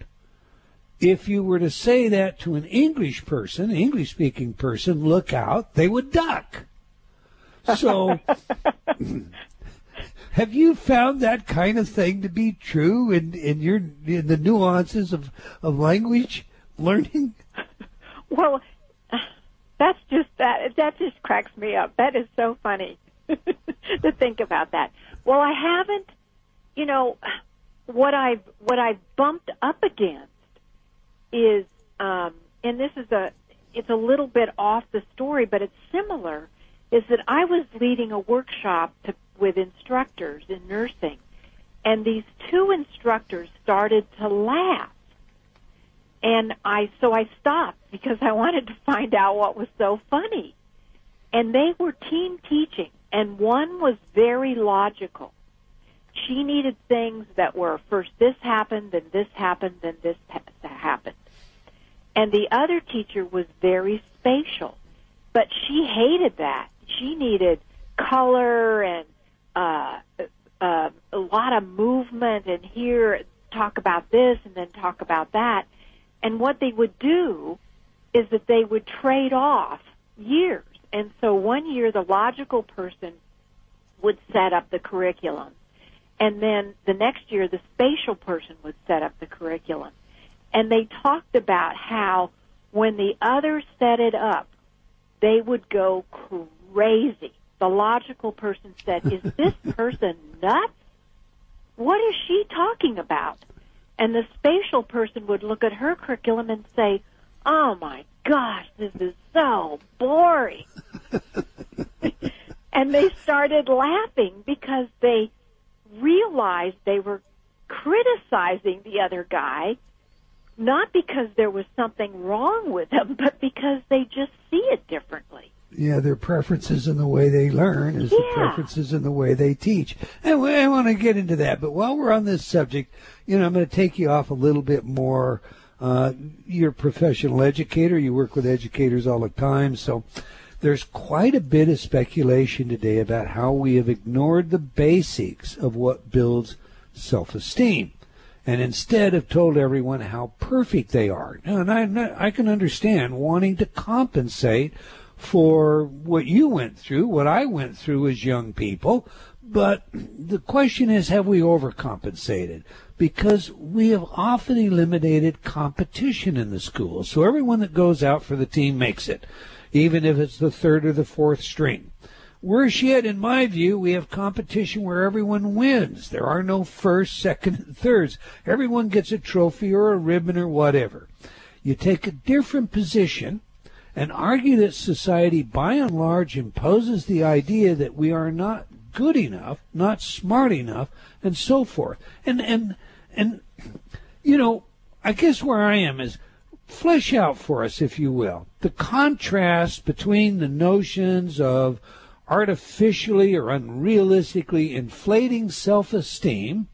[SPEAKER 2] If you were to say that to an English person, English speaking person, look out, they would duck. So, have you found that kind of thing to be true in, in your in the nuances of, of language learning?
[SPEAKER 4] Well, that's just that that just cracks me up. That is so funny to think about that. Well, I haven't, you know, what I've what I've bumped up against is, um, and this is a it's a little bit off the story, but it's similar. Is that I was leading a workshop to, with instructors in nursing, and these two instructors started to laugh and I so I stopped because I wanted to find out what was so funny. And they were team teaching, and one was very logical. She needed things that were first this happened, then this happened, then this ha- happened. And the other teacher was very spatial, but she hated that. She needed color and uh, uh, a lot of movement, and here talk about this and then talk about that. And what they would do is that they would trade off years. And so one year the logical person would set up the curriculum. And then the next year the spatial person would set up the curriculum. And they talked about how when the other set it up, they would go crazy. The logical person said, is this person nuts? What is she talking about? And the spatial person would look at her curriculum and say, Oh my gosh, this is so boring. and they started laughing because they realized they were criticizing the other guy, not because there was something wrong with him, but because they just see it differently.
[SPEAKER 2] Yeah, their preferences in the way they learn is the preferences in the way they teach. And we- I want to get into that. But while we're on this subject, you know, I'm going to take you off a little bit more. Uh, you're a professional educator. You work with educators all the time. So there's quite a bit of speculation today about how we have ignored the basics of what builds self-esteem and instead have told everyone how perfect they are. And I, I can understand wanting to compensate for what you went through, what I went through as young people, but the question is, have we overcompensated? Because we have often eliminated competition in the school. So everyone that goes out for the team makes it, even if it's the third or the fourth string. Worse yet, in my view, we have competition where everyone wins. There are no first, second, and thirds. Everyone gets a trophy or a ribbon or whatever. You take a different position and argue that society by and large imposes the idea that we are not good enough, not smart enough, and so forth. And and and you know, I guess where I am is flesh out for us, if you will, the contrast between the notions of artificially or unrealistically inflating self-esteem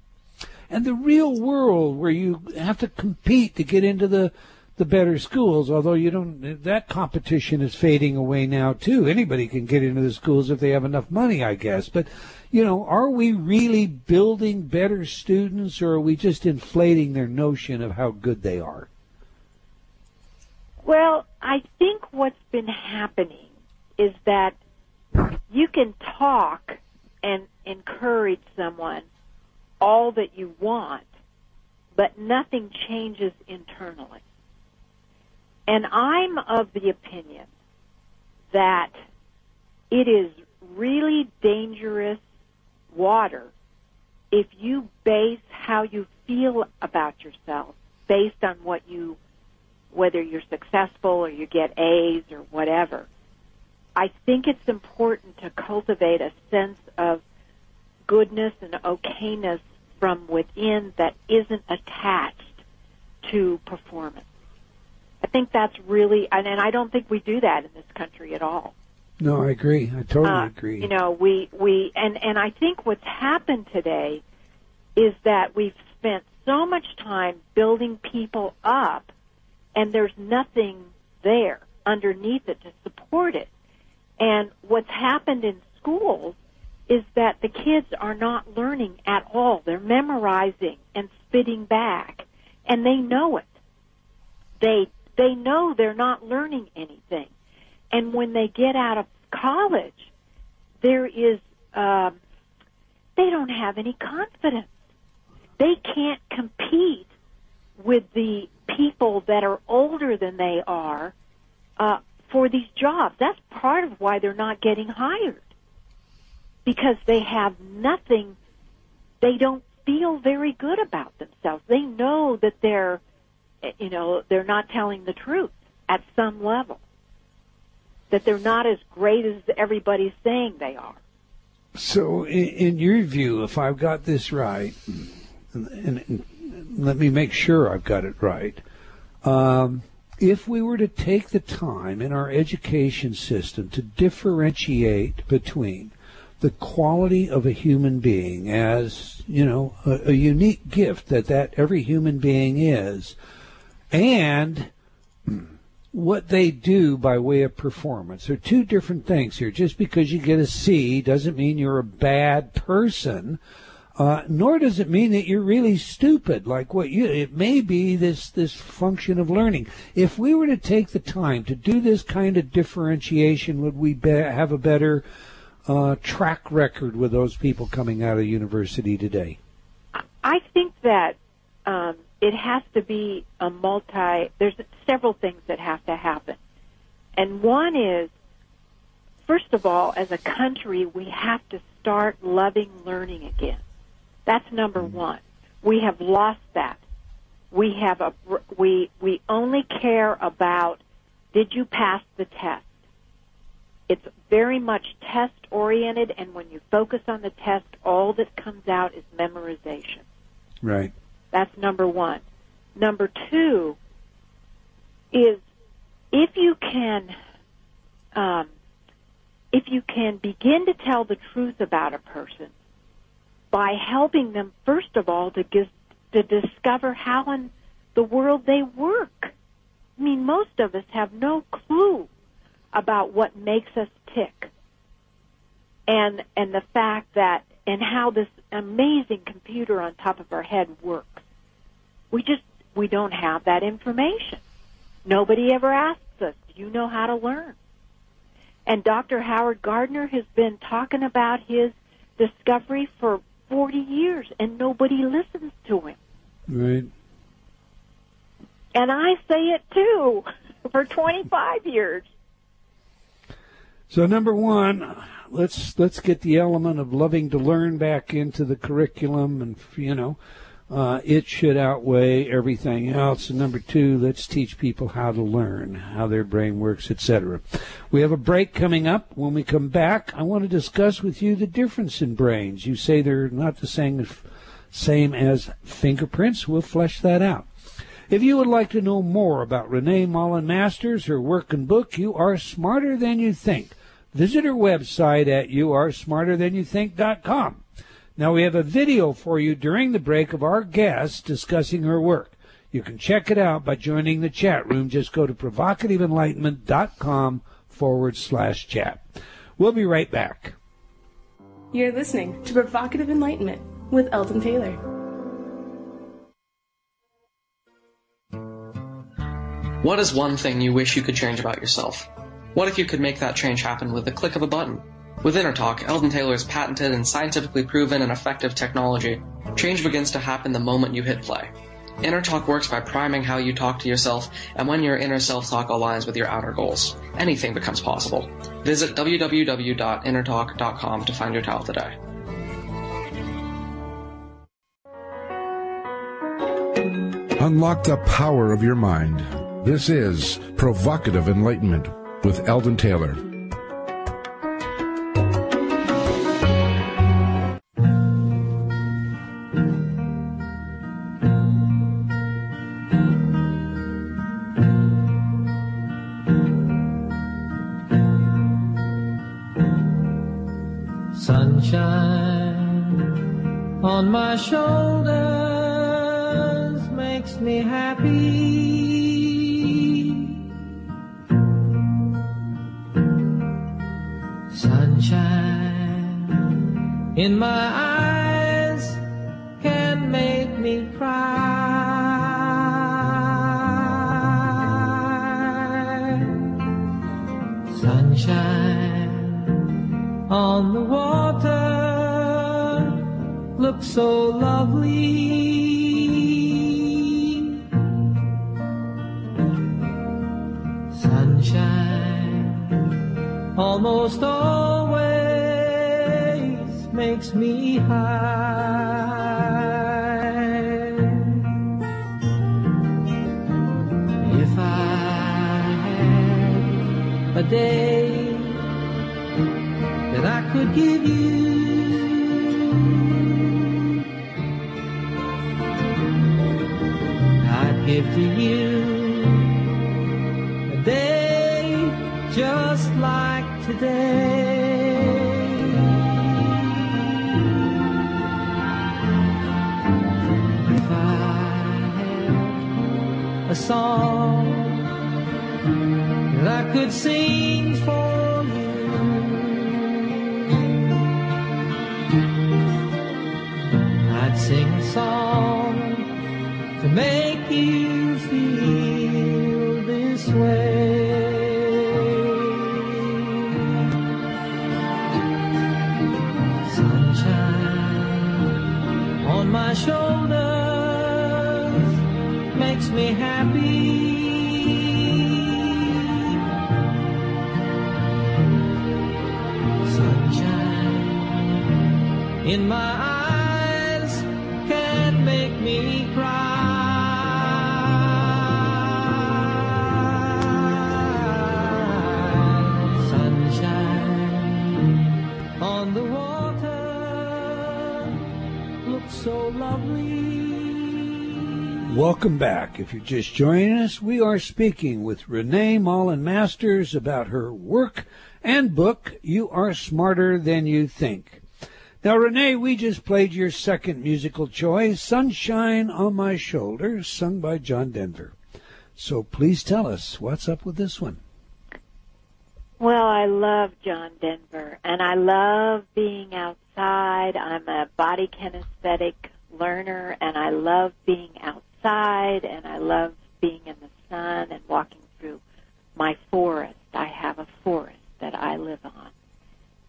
[SPEAKER 2] and the real world where you have to compete to get into the the better schools although you don't that competition is fading away now too. Anybody can get into the schools if they have enough money i guess. But you know are we really building better students or are we just inflating their notion of how good they are?
[SPEAKER 4] Well, I think what's been happening is that you can talk and encourage someone all that you want, but nothing changes internally. And I'm of the opinion that it is really dangerous water if you base how you feel about yourself based on what you whether you're successful or you get A's or whatever. I think it's important to cultivate a sense of goodness and okayness from within that isn't attached to performance. I think that's really, and, and I don't think we do that in this country at all.
[SPEAKER 2] no i agree i totally
[SPEAKER 4] Uh,
[SPEAKER 2] agree
[SPEAKER 4] You know, we we and and I think what's happened today is that we've spent so much time building people up, and there's nothing there underneath it to support it. And what's happened in schools is that the kids are not learning at all. They're memorizing and spitting back, and they know it. They they know they're not learning anything. And when they get out of college, there is um, they don't have any confidence. They can't compete with the people that are older than they are uh, for these jobs. That's part of why they're not getting hired because they have nothing. They don't feel very good about themselves. They know that they're, you know, they're not telling the truth at some level. That they're not as great as everybody's saying they are.
[SPEAKER 2] So, in, in your view, if I've got this right, and, and let me make sure I've got it right, um, if we were to take the time in our education system to differentiate between the quality of a human being as you know a, a unique gift that that every human being is, and what they do by way of performance. They're two different things here. Just because you get a C doesn't mean you're a bad person, uh, nor does it mean that you're really stupid. Like what you, it may be this this function of learning. If we were to take the time to do this kind of differentiation, would we be, have a better uh, track record with those people coming out of university today?
[SPEAKER 4] I think that um, it has to be a multi. There's several things that have to happen, and one is, first of all, as a country, we have to start loving learning again. That's number mm-hmm. one. We have lost that. We have a we we only care about did you pass the test. It's very much test oriented, and when you focus on the test, all that comes out is memorization.
[SPEAKER 2] Right.
[SPEAKER 4] That's number one. Number two is if you can, um, if you can begin to tell the truth about a person by helping them, first of all, to give, to discover how in the world they work. I mean, most of us have no clue about what makes us tick, and and the fact that and how this amazing computer on top of our head works. We just we don't have that information. Nobody ever asks us, "Do you know how to learn?" And Dr. Howard Gardner has been talking about his discovery for 40 years and nobody listens to him.
[SPEAKER 2] Right.
[SPEAKER 4] And I say it too for 25 years.
[SPEAKER 2] So number one, let's let's get the element of loving to learn back into the curriculum, and you know, uh, it should outweigh everything else. And number two, let's teach people how to learn, how their brain works, etc. We have a break coming up. When we come back, I want to discuss with you the difference in brains. You say they're not the same, same as fingerprints. We'll flesh that out. If you would like to know more about Renee Mullen Masters, her work and book, You Are Smarter Than You Think, visit her website at youaresmarterthanyouthink.com. Now we have a video for you during the break of our guest discussing her work. You can check it out by joining the chat room. Just go to provocativeenlightenment.com forward slash chat. We'll be right back.
[SPEAKER 5] You're listening to Provocative Enlightenment with Eldon Taylor.
[SPEAKER 8] What is one thing you wish you could change about yourself? What if you could make that change happen with the click of a button? With InnerTalk, Eldon Taylor's patented and scientifically proven and effective technology, change begins to happen the moment you hit play. InnerTalk works by priming how you talk to yourself, and when your inner self-talk aligns with your outer goals, anything becomes possible. Visit www.innertalk.com to find your tile today.
[SPEAKER 1] Unlock the power of your mind. This is Provocative Enlightenment with Eldon Taylor.
[SPEAKER 7] So lovely.
[SPEAKER 2] Welcome back. If you're just joining us, we are speaking with Renee Mullen Masters about her work and book, You Are Smarter Than You Think. Now, Renee, we just played your second musical choice, Sunshine on My Shoulder, sung by John Denver. So please tell us, what's up with this one?
[SPEAKER 4] Well, I love John Denver, and I love being outside. I'm a body kinesthetic learner, and I love being outside, and I love being in the sun and walking through my forest. I have a forest that I live on.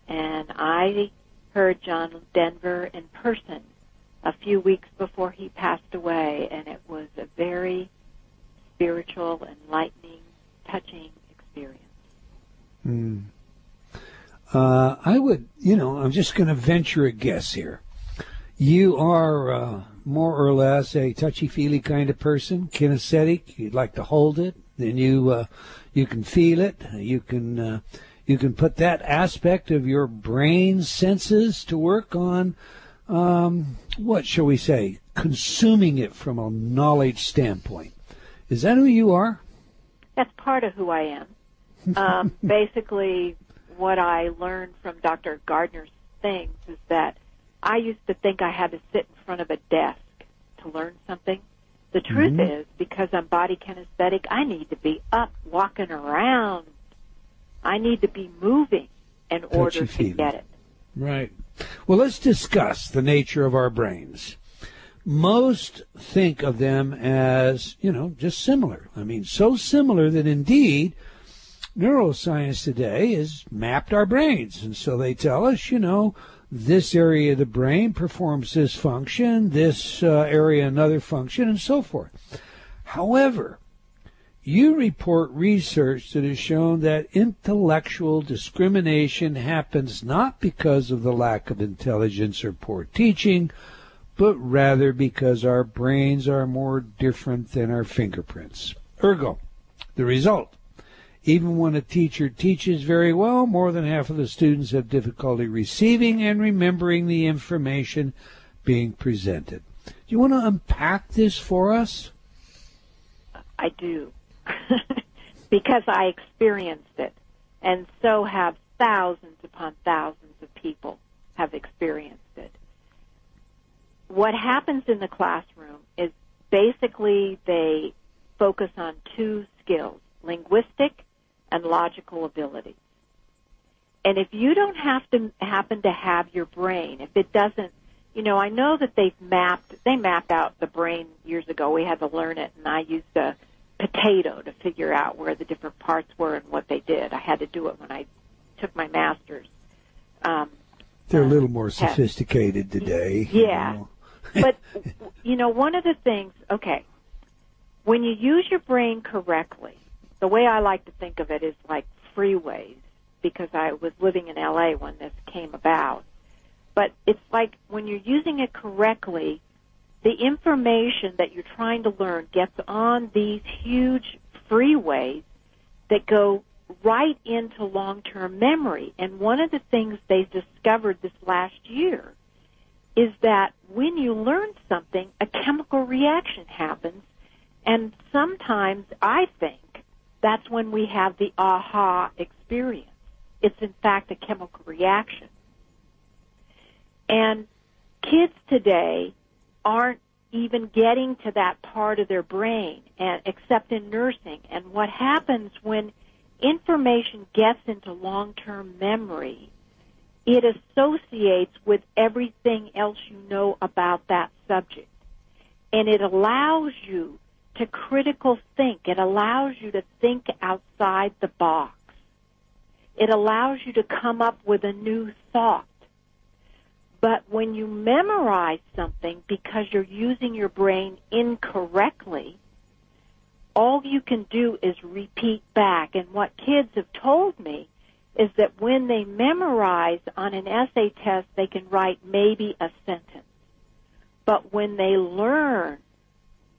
[SPEAKER 4] And I heard John Denver in person a few weeks before he passed away, and it was a very spiritual, enlightening, touching experience.
[SPEAKER 2] Hmm. Uh, I would, you know, I'm just going to venture a guess here. You are uh, more or less a touchy-feely kind of person, kinesthetic. You'd like to hold it, then you uh, you can feel it. You can uh, you can put that aspect of your brain senses to work on. Um, what shall we say? Consuming it from a knowledge standpoint. Is that who you are?
[SPEAKER 4] That's part of who I am. Um, basically, what I learned from Dr. Gardner's things is that I used to think I had to sit in front of a desk to learn something. The truth
[SPEAKER 2] Mhm.
[SPEAKER 4] is, because I'm body kinesthetic, I need to be up, walking around. I need to be moving in order to get it.
[SPEAKER 2] Right. Well, let's discuss the nature of our brains. Most think of them as, you know, just similar. I mean, so similar that indeed neuroscience today has mapped our brains. And so they tell us, you know, this area of the brain performs this function, this uh, area another function, and so forth. However, you report research that has shown that intellectual discrimination happens not because of the lack of intelligence or poor teaching, but rather because our brains are more different than our fingerprints. Ergo, the result. Even when a teacher teaches very well, more than half of the students have difficulty receiving and remembering the information being presented. Do you want to unpack this for us?
[SPEAKER 4] I do. because I experienced it. And so have thousands upon thousands of people have experienced it. What happens in the classroom is basically they focus on two skills, linguistic and logical abilities. And if you don't have to happen to have your brain, if it doesn't, you know, I know that they've mapped, they mapped out the brain years ago. We had to learn it, and I used a potato to figure out where the different parts were and what they did. I had to do it when I took my master's. Um,
[SPEAKER 2] They're a little more sophisticated today. you
[SPEAKER 4] yeah.
[SPEAKER 2] know.
[SPEAKER 4] but you know, one of the things, okay, when you use your brain correctly, the way I like to think of it is like freeways because I was living in LA when this came about. But it's like when you're using it correctly, the information that you're trying to learn gets on these huge freeways that go right into long-term memory. And one of the things they discovered this last year is that when you learn something, a chemical reaction happens. And sometimes I think that's when we have the aha experience. It's in fact a chemical reaction. And kids today aren't even getting to that part of their brain and except in nursing. And what happens when information gets into long-term memory, it associates with everything else you know about that subject. And it allows you to critical think. It allows you to think outside the box. It allows you to come up with a new thought. But when you memorize something because you're using your brain incorrectly, all you can do is repeat back. And what kids have told me is that when they memorize on an essay test, they can write maybe a sentence. But when they learn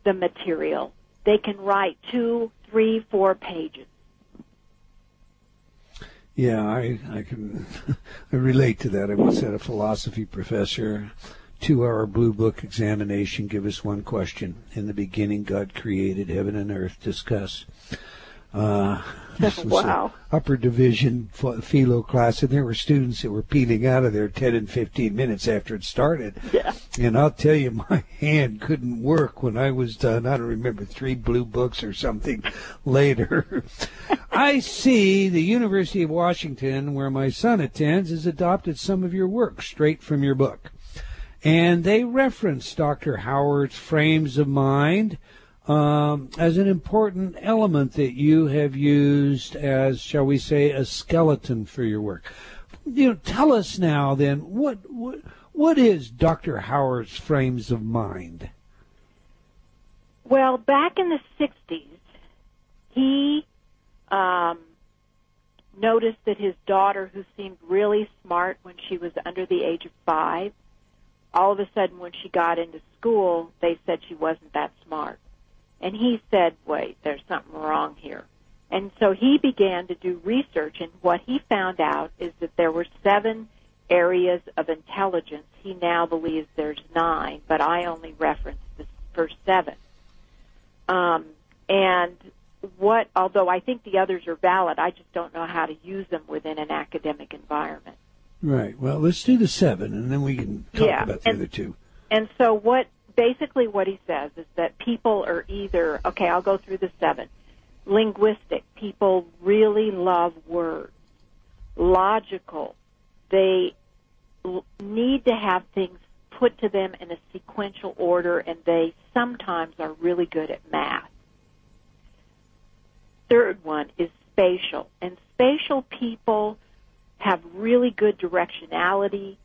[SPEAKER 4] the material, they can write two, three, four pages.
[SPEAKER 2] Yeah, I I can I relate to that. I once had a philosophy professor, two hour blue book examination, give us one question. In the beginning God created heaven and earth, discuss. Uh, this was
[SPEAKER 4] Wow.
[SPEAKER 2] upper division philo class, and there were students that were peeling out of there 10 and 15 minutes after it started.
[SPEAKER 4] Yeah.
[SPEAKER 2] And I'll tell you, my hand couldn't work when I was done. I don't remember three blue books or something later. I see the University of Washington, where my son attends, has adopted some of your work straight from your book. And they reference Dr. Howard's frames of mind um, as an important element that you have used as, shall we say, a skeleton for your work. You know, tell us now then, what, what, what is Dr. Howard's frames of mind?
[SPEAKER 4] Well, back in the 60s, he um, noticed that his daughter, who seemed really smart when she was under the age of five, all of a sudden when she got into school, they said she wasn't that smart. And he said, wait, there's something wrong here. And so he began to do research, and what he found out is that there were seven areas of intelligence. He now believes there's nine, but I only referenced the first seven. Um, and what, although I think the others are valid, I just don't know how to use them within an academic environment.
[SPEAKER 2] Right. Well, let's do the seven, and then we can talk
[SPEAKER 4] Yeah,
[SPEAKER 2] about the
[SPEAKER 4] and-
[SPEAKER 2] other two.
[SPEAKER 4] And so what basically what he says is that people are either okay, I'll go through the seven. Linguistic, people really love words. Logical, they need to have things put to them in a sequential order and they sometimes are really good at math. Third one is spatial. And spatial people have really good directionality.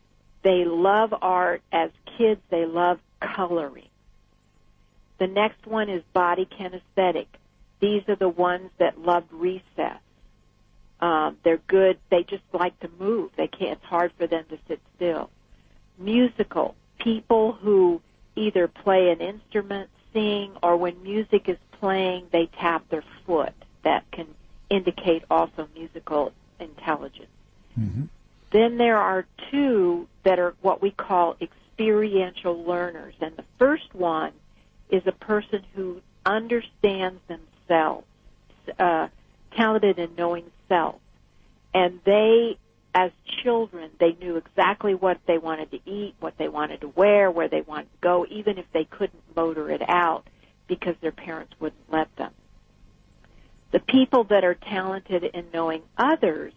[SPEAKER 4] They love art. As kids, they love coloring. The next one is body kinesthetic. These are the ones that love recess. Um, they're good. They just like to move. They can't. It's hard for them to sit still. Musical people who either play an instrument, sing, or when music is playing, they tap their foot. That can indicate also musical intelligence. Then there are two that are what we call experiential learners. And the first one is a person who understands themselves, uh, talented in knowing self. And they, as children, they knew exactly what they wanted to eat, what they wanted to wear, where they wanted to go, even if they couldn't motor it out because their parents wouldn't let them. The people that are talented in knowing others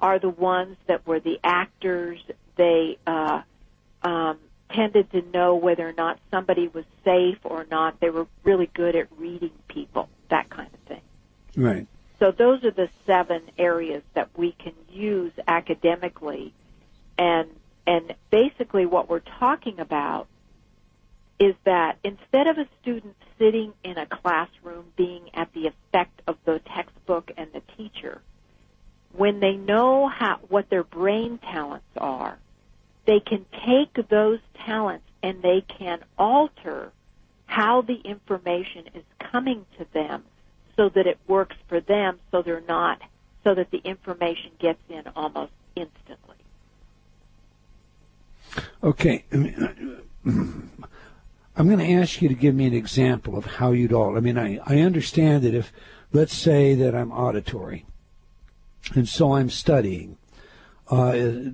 [SPEAKER 4] are the ones that were the actors. They uh, um, tended to know whether or not somebody was safe or not. They were really good at reading people, that kind of thing.
[SPEAKER 2] Right.
[SPEAKER 4] So those are the seven areas that we can use academically, and and basically what we're talking about is that instead of a student sitting in a classroom being at the effect of the textbook and the teacher, when they know how what their brain talents are, they can take those talents and they can alter how the information is coming to them so that it works for them so they're not so that the information gets in almost instantly.
[SPEAKER 2] Okay. I'm going to ask you to give me an example of how you'd all. I mean, I, I understand that if, let's say that I'm auditory, and so I'm studying. Uh,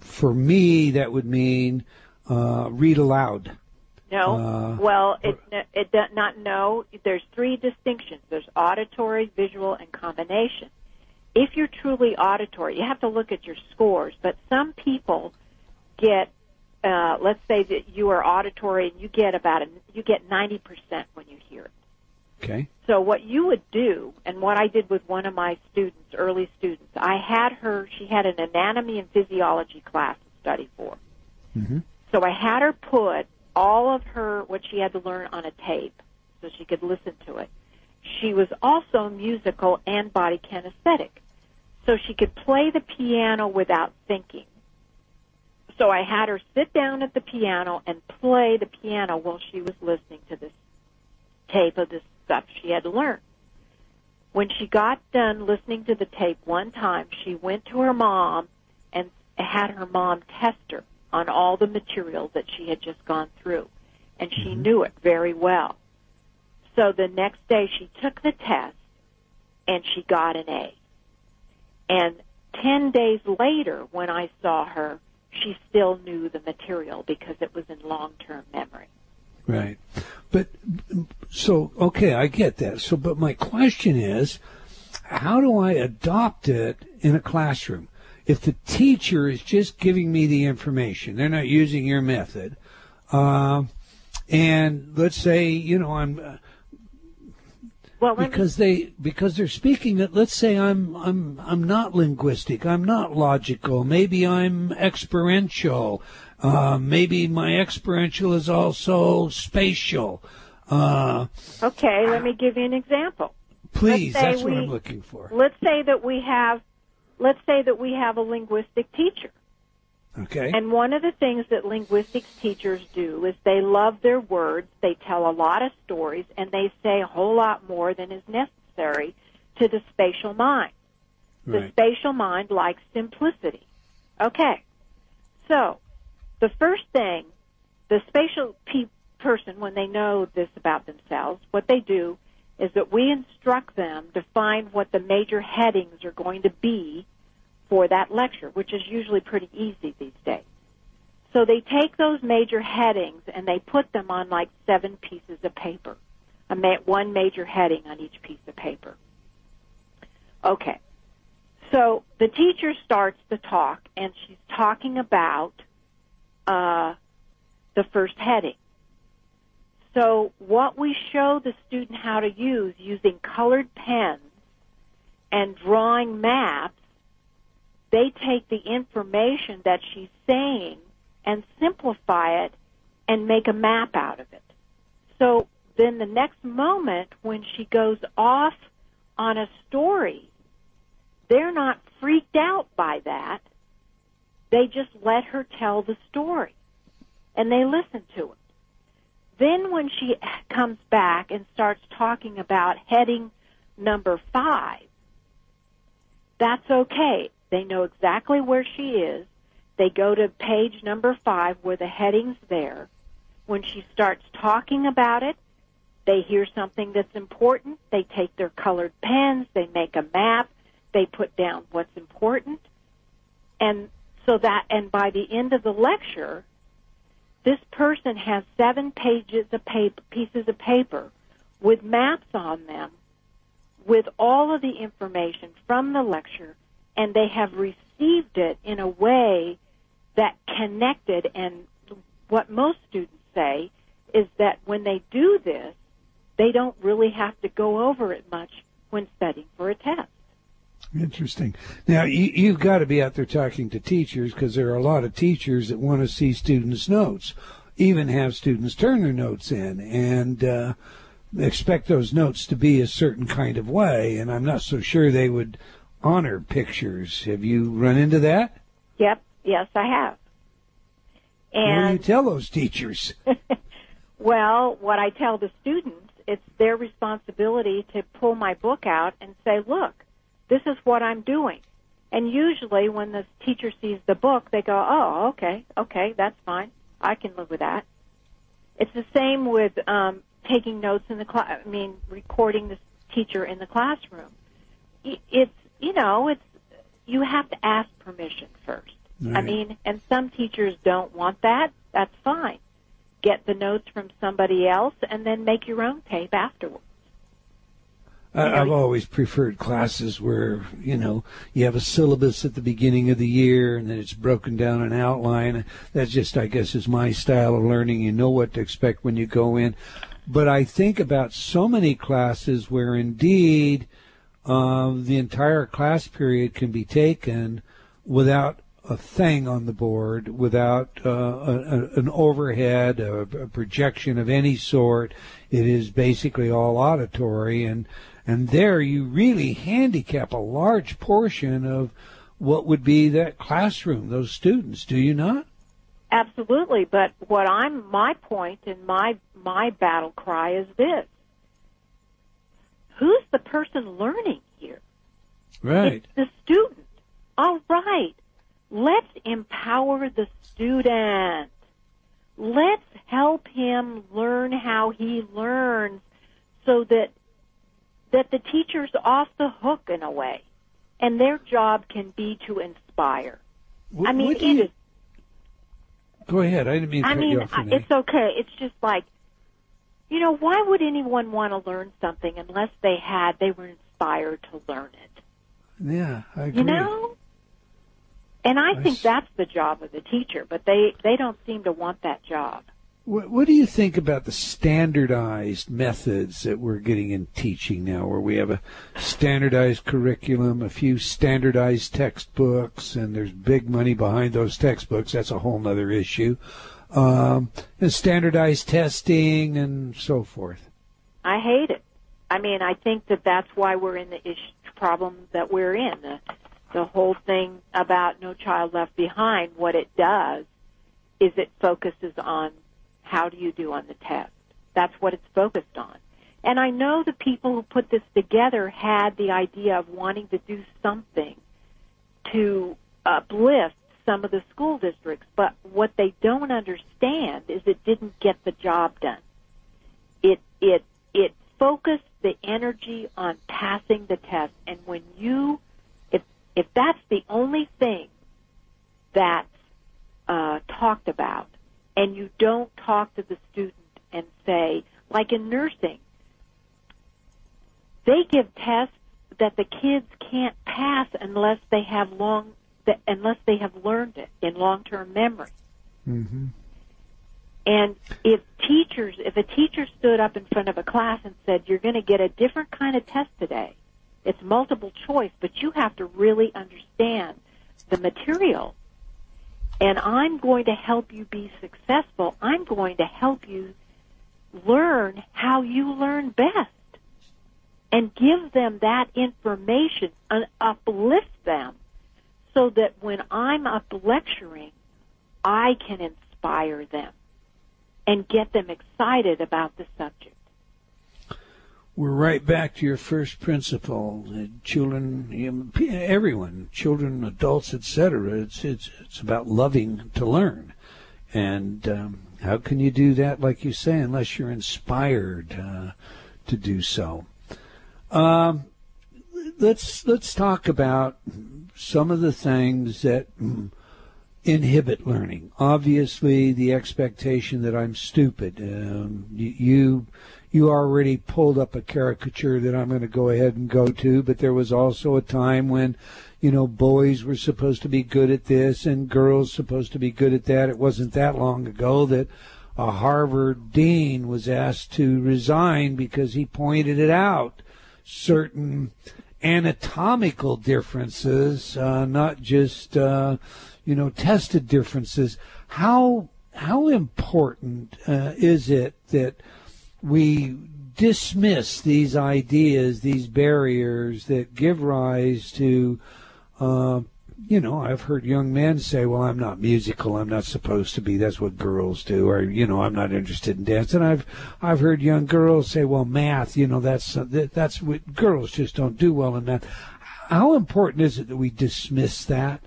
[SPEAKER 2] for me, that would mean uh, read aloud.
[SPEAKER 4] No.
[SPEAKER 2] Uh,
[SPEAKER 4] well, it it does not know. There's three distinctions. There's auditory, visual, and combination. If you're truly auditory, you have to look at your scores. But some people get, uh, let's say that you are auditory and you get about a, you get 90% when you hear it.
[SPEAKER 2] Okay.
[SPEAKER 4] So what you would do, and what I did with one of my students, early students, I had her. She had an anatomy and physiology class to study for.
[SPEAKER 2] Mhm.
[SPEAKER 4] So I had her put all of her what she had to learn on a tape, so she could listen to it. She was also musical and body kinesthetic, so she could play the piano without thinking. So I had her sit down at the piano and play the piano while she was listening to this tape of this stuff she had to learn. When she got done listening to the tape one time, she went to her mom and had her mom test her on all the material that she had just gone through. And she mm-hmm. knew it very well. So the next day she took the test and she got an A. And 10 days later, when I saw her, she still knew the material because it was in long-term memory.
[SPEAKER 2] Right. But so okay, I get that. So but my question is how do I adopt it in a classroom? If the teacher is just giving me the information, they're not using your method. Uh, and let's say, you know, I'm uh,
[SPEAKER 4] Well, let me-
[SPEAKER 2] because they because they're speaking that let's say I'm I'm I'm not linguistic, I'm not logical, maybe I'm experiential, uh, maybe my experiential is also spatial. Uh,
[SPEAKER 4] okay, let me give you an example.
[SPEAKER 2] please, that's what
[SPEAKER 4] we-
[SPEAKER 2] I'm looking for.
[SPEAKER 4] Let's say that we have, let's say that we have a linguistic teacher.
[SPEAKER 2] Okay.
[SPEAKER 4] And one of the things that linguistics teachers do is they love their words, they tell a lot of stories, and they say a whole lot more than is necessary to the spatial mind. The spatial mind likes simplicity. Okay. So, the first thing, the spatial pe- person, when they know this about themselves, what they do is that we instruct them to find what the major headings are going to be for that lecture, which is usually pretty easy these days. So they take those major headings and they put them on like seven pieces of paper, one major heading on each piece of paper. Okay. So the teacher starts to talk, and she's talking about uh, the first heading. So what we show the student how to use using colored pens and drawing maps, they take the information that she's saying and simplify it and make a map out of it. So then the next moment when she goes off on a story, they're not freaked out by that. They just let her tell the story and they listen to it. Then when she comes back and starts talking about heading number five, that's okay. They know exactly where she is. They go to page number five where the heading's there. When she starts talking about it, they hear something that's important. They take their colored pens. They make a map. They put down what's important. And so that, and by the end of the lecture, this person has seven pages of paper, pieces of paper with maps on them with all of the information from the lecture and they have received it in a way that connected and what most students say is that when they do this they don't really have to go over it much when studying for a test
[SPEAKER 2] Interesting. Now, you, you've got to be out there talking to teachers because there are a lot of teachers that want to see students' notes, even have students turn their notes in and uh, expect those notes to be a certain kind of way. And I'm not so sure they would honor pictures. Have you run into that?
[SPEAKER 4] yep yes i have
[SPEAKER 2] what do you tell those teachers?
[SPEAKER 4] Well, what I tell the students, it's their responsibility to pull my book out and say, look, this is what I'm doing. And usually when the teacher sees the book, they go, oh, okay, okay, that's fine. I can live with that. It's the same with um, taking notes in the class, I mean, recording the teacher in the classroom. It's, you know, it's, you have to ask permission first. I mean, and some teachers don't want that. That's fine. Get the notes from somebody else and then make your own tape afterwards.
[SPEAKER 2] I, I've always preferred classes where you know you have a syllabus at the beginning of the year and then it's broken down an outline. That's just, I guess, is my style of learning. You know what to expect when you go in. But I think about so many classes where indeed uh, the entire class period can be taken without a thing on the board, without uh, a, a, an overhead, a, a projection of any sort. It is basically all auditory, and and there you really handicap a large portion of what would be that classroom, those students. Do you not?
[SPEAKER 4] Absolutely, but what I'm my point and my my battle cry is this. Who's the person learning here?
[SPEAKER 2] Right.
[SPEAKER 4] It's the student. All right. Let's empower the student. Let's help him learn how he learns so that that the teacher's off the hook in a way. And their job can be to inspire.
[SPEAKER 2] Wh-
[SPEAKER 4] I mean,
[SPEAKER 2] what
[SPEAKER 4] it
[SPEAKER 2] you-
[SPEAKER 4] is
[SPEAKER 2] Go ahead. I didn't mean to
[SPEAKER 4] I mean,
[SPEAKER 2] you off.
[SPEAKER 4] I-
[SPEAKER 2] Renee.
[SPEAKER 4] it's okay. It's just like, you know, why would anyone want to learn something unless they had, they were inspired to learn it?
[SPEAKER 2] yeah, I agree.
[SPEAKER 4] You know? And I
[SPEAKER 2] I
[SPEAKER 4] think that's the job of the teacher, but they, they don't seem to want that job.
[SPEAKER 2] What, what do you think about the standardized methods that we're getting in teaching now, where we have a standardized curriculum, a few standardized textbooks, and there's big money behind those textbooks? That's a whole other issue. Um, and standardized testing and so forth.
[SPEAKER 4] I hate it. I mean, I think that that's why we're in the ish problem that we're in. The, the whole thing about No Child Left Behind, what it does is it focuses on how do you do on the test. That's what it's focused on. And I know the people who put this together had the idea of wanting to do something to uplift some of the school districts, but what they don't understand is it didn't get the job done. It it it focused the energy on passing the test, and when you if if that's the only thing that's uh, talked about, and you don't talk to the student and say, like in nursing, they give tests that the kids can't pass unless they have long unless they have learned it in long-term memory.
[SPEAKER 2] Mm-hmm.
[SPEAKER 4] And if teachers, if a teacher stood up in front of a class and said, "You're going to get a different kind of test today," it's multiple choice, but you have to really understand the material. And I'm going to help you be successful. I'm going to help you learn how you learn best and give them that information and uplift them so that when I'm up lecturing, I can inspire them and get them excited about the subject.
[SPEAKER 2] We're right back to your first principle. Children, everyone, children, adults, etc. It's it's it's about loving to learn, and um, how can you do that, like you say, unless you're inspired uh, to do so? Um, let's let's talk about some of the things that mm, inhibit learning. Obviously, the expectation that I'm stupid. Um, you you already pulled up a caricature that I'm going to go ahead and go to, but there was also a time when, you know, boys were supposed to be good at this and girls supposed to be good at that. It wasn't that long ago that a Harvard dean was asked to resign because he pointed it out certain anatomical differences, uh, not just uh, you know tested differences. How how important uh, is it that we dismiss these ideas, these barriers that give rise to uh, you know, I've heard young men say, "Well, I'm not musical. I'm not supposed to be. That's what girls do." Or, you know, I'm not interested in dance. And I've I've heard young girls say, "Well, math. You know, that's that, that's what girls just don't do well in math." How important is it that we dismiss that?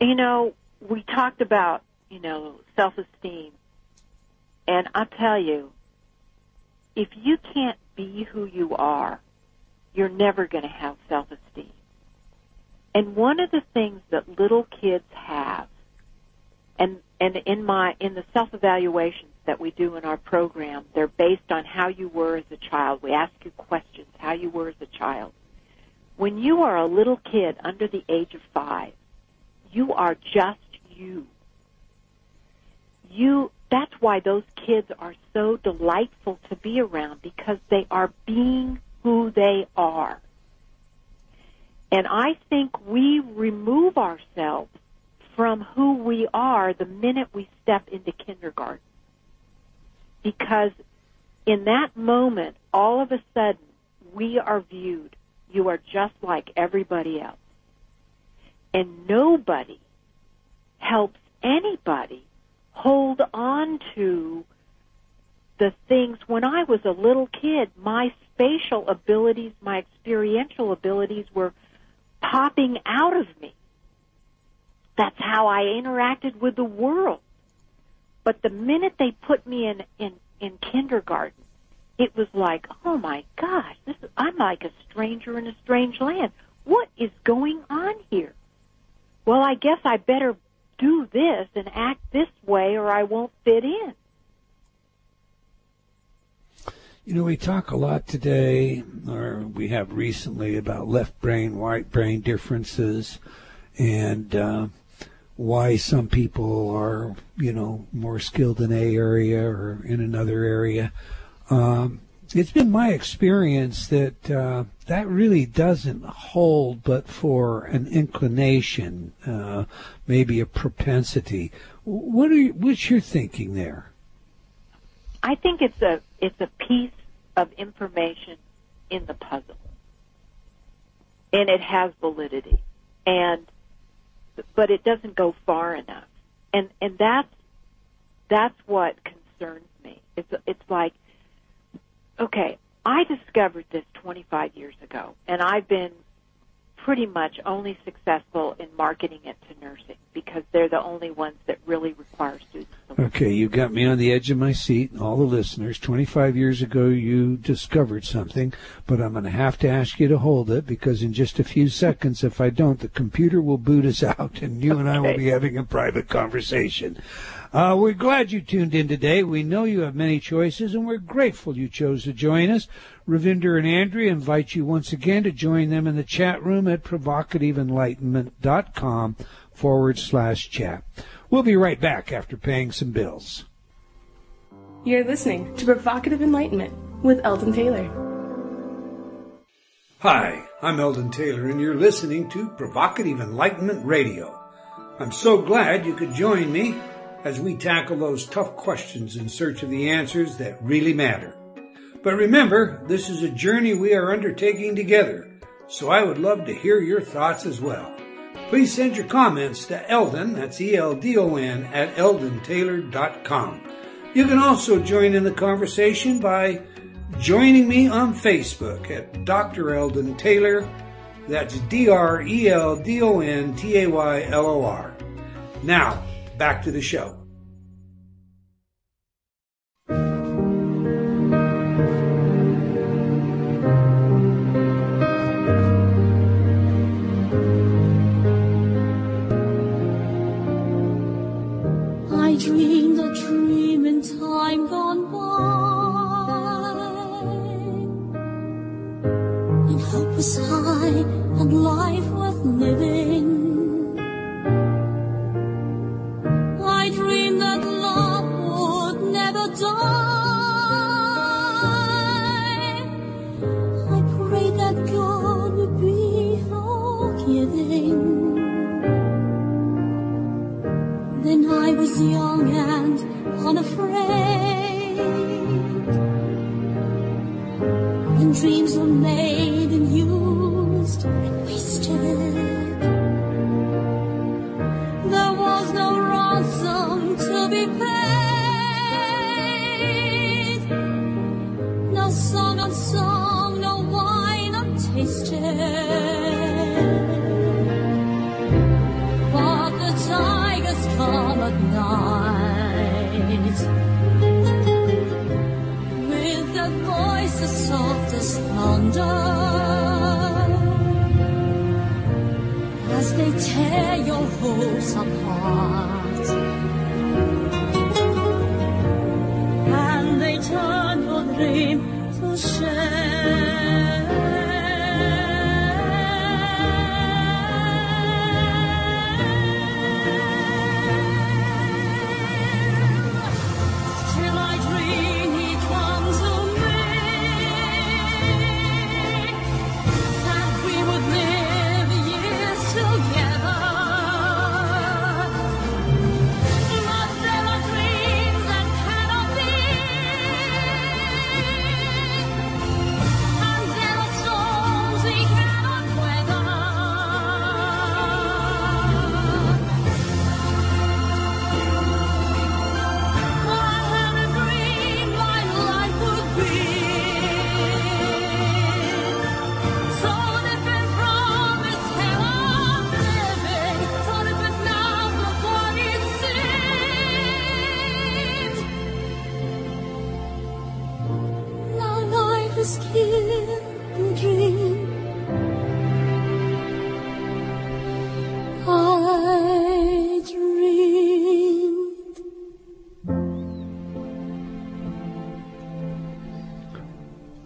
[SPEAKER 4] You know, we talked about, you know, self-esteem. And I'll tell you, if you can't be who you are, you're never going to have self-esteem. And one of the things that little kids have, and, and in my, in the self-evaluations that we do in our program, they're based on how you were as a child. We ask you questions, how you were as a child. When you are a little kid under the age of five, you are just you. You, that's why those kids are so delightful to be around because they are being who they are. And I think we remove ourselves from who we are the minute we step into kindergarten. Because in that moment, all of a sudden, we are viewed. You are just like everybody else. And nobody helps anybody hold on to the things. When I was a little kid, my spatial abilities, my experiential abilities were popping out of me. That's how I interacted with the world. But the minute they put me in, in, in kindergarten, it was like, oh my gosh, this is, I'm like a stranger in a strange land. What is going on here? Well, I guess I better do this and act this way or I won't fit in.
[SPEAKER 2] You know, we talk a lot today, or we have recently, about left brain, right brain differences, and uh, why some people are, you know, more skilled in a area or in another area. Um, it's been my experience that uh, that really doesn't hold, but for an inclination, uh, maybe a propensity. What are you, what's your thinking there?
[SPEAKER 4] I think it's a it's a piece of information in the puzzle. and it has validity, and but it doesn't go far enough, and and that's that's what concerns me. It's it's like, okay, I discovered this 25 years ago, and I've been pretty much only successful in marketing it to nursing because they're the only ones that really require students.
[SPEAKER 2] Okay, you got me on the edge of my seat, and all the listeners. 25 years ago, you discovered something, but I'm going to have to ask you to hold it because in just a few seconds, if I don't, the computer will boot us out, and you and I will be having a private conversation. Uh, we're glad you tuned in today. We know you have many choices, and we're grateful you chose to join us. Ravinder and Andrea invite you once again to join them in the chat room at provocativeenlightenment.com forward slash chat. We'll be right back after paying some bills.
[SPEAKER 5] You're listening to Provocative Enlightenment with Eldon Taylor.
[SPEAKER 2] Hi, I'm Eldon Taylor, and you're listening to Provocative Enlightenment Radio. I'm so glad you could join me as we tackle those tough questions in search of the answers that really matter. But remember, this is a journey we are undertaking together, so I would love to hear your thoughts as well. Please send your comments to Eldon, that's E-L-D-O-N, at eldontaylor.com. You can also join in the conversation by joining me on Facebook at Dr. Eldon Taylor. That's D R E L D O N T A Y L O R. Now, back to the show.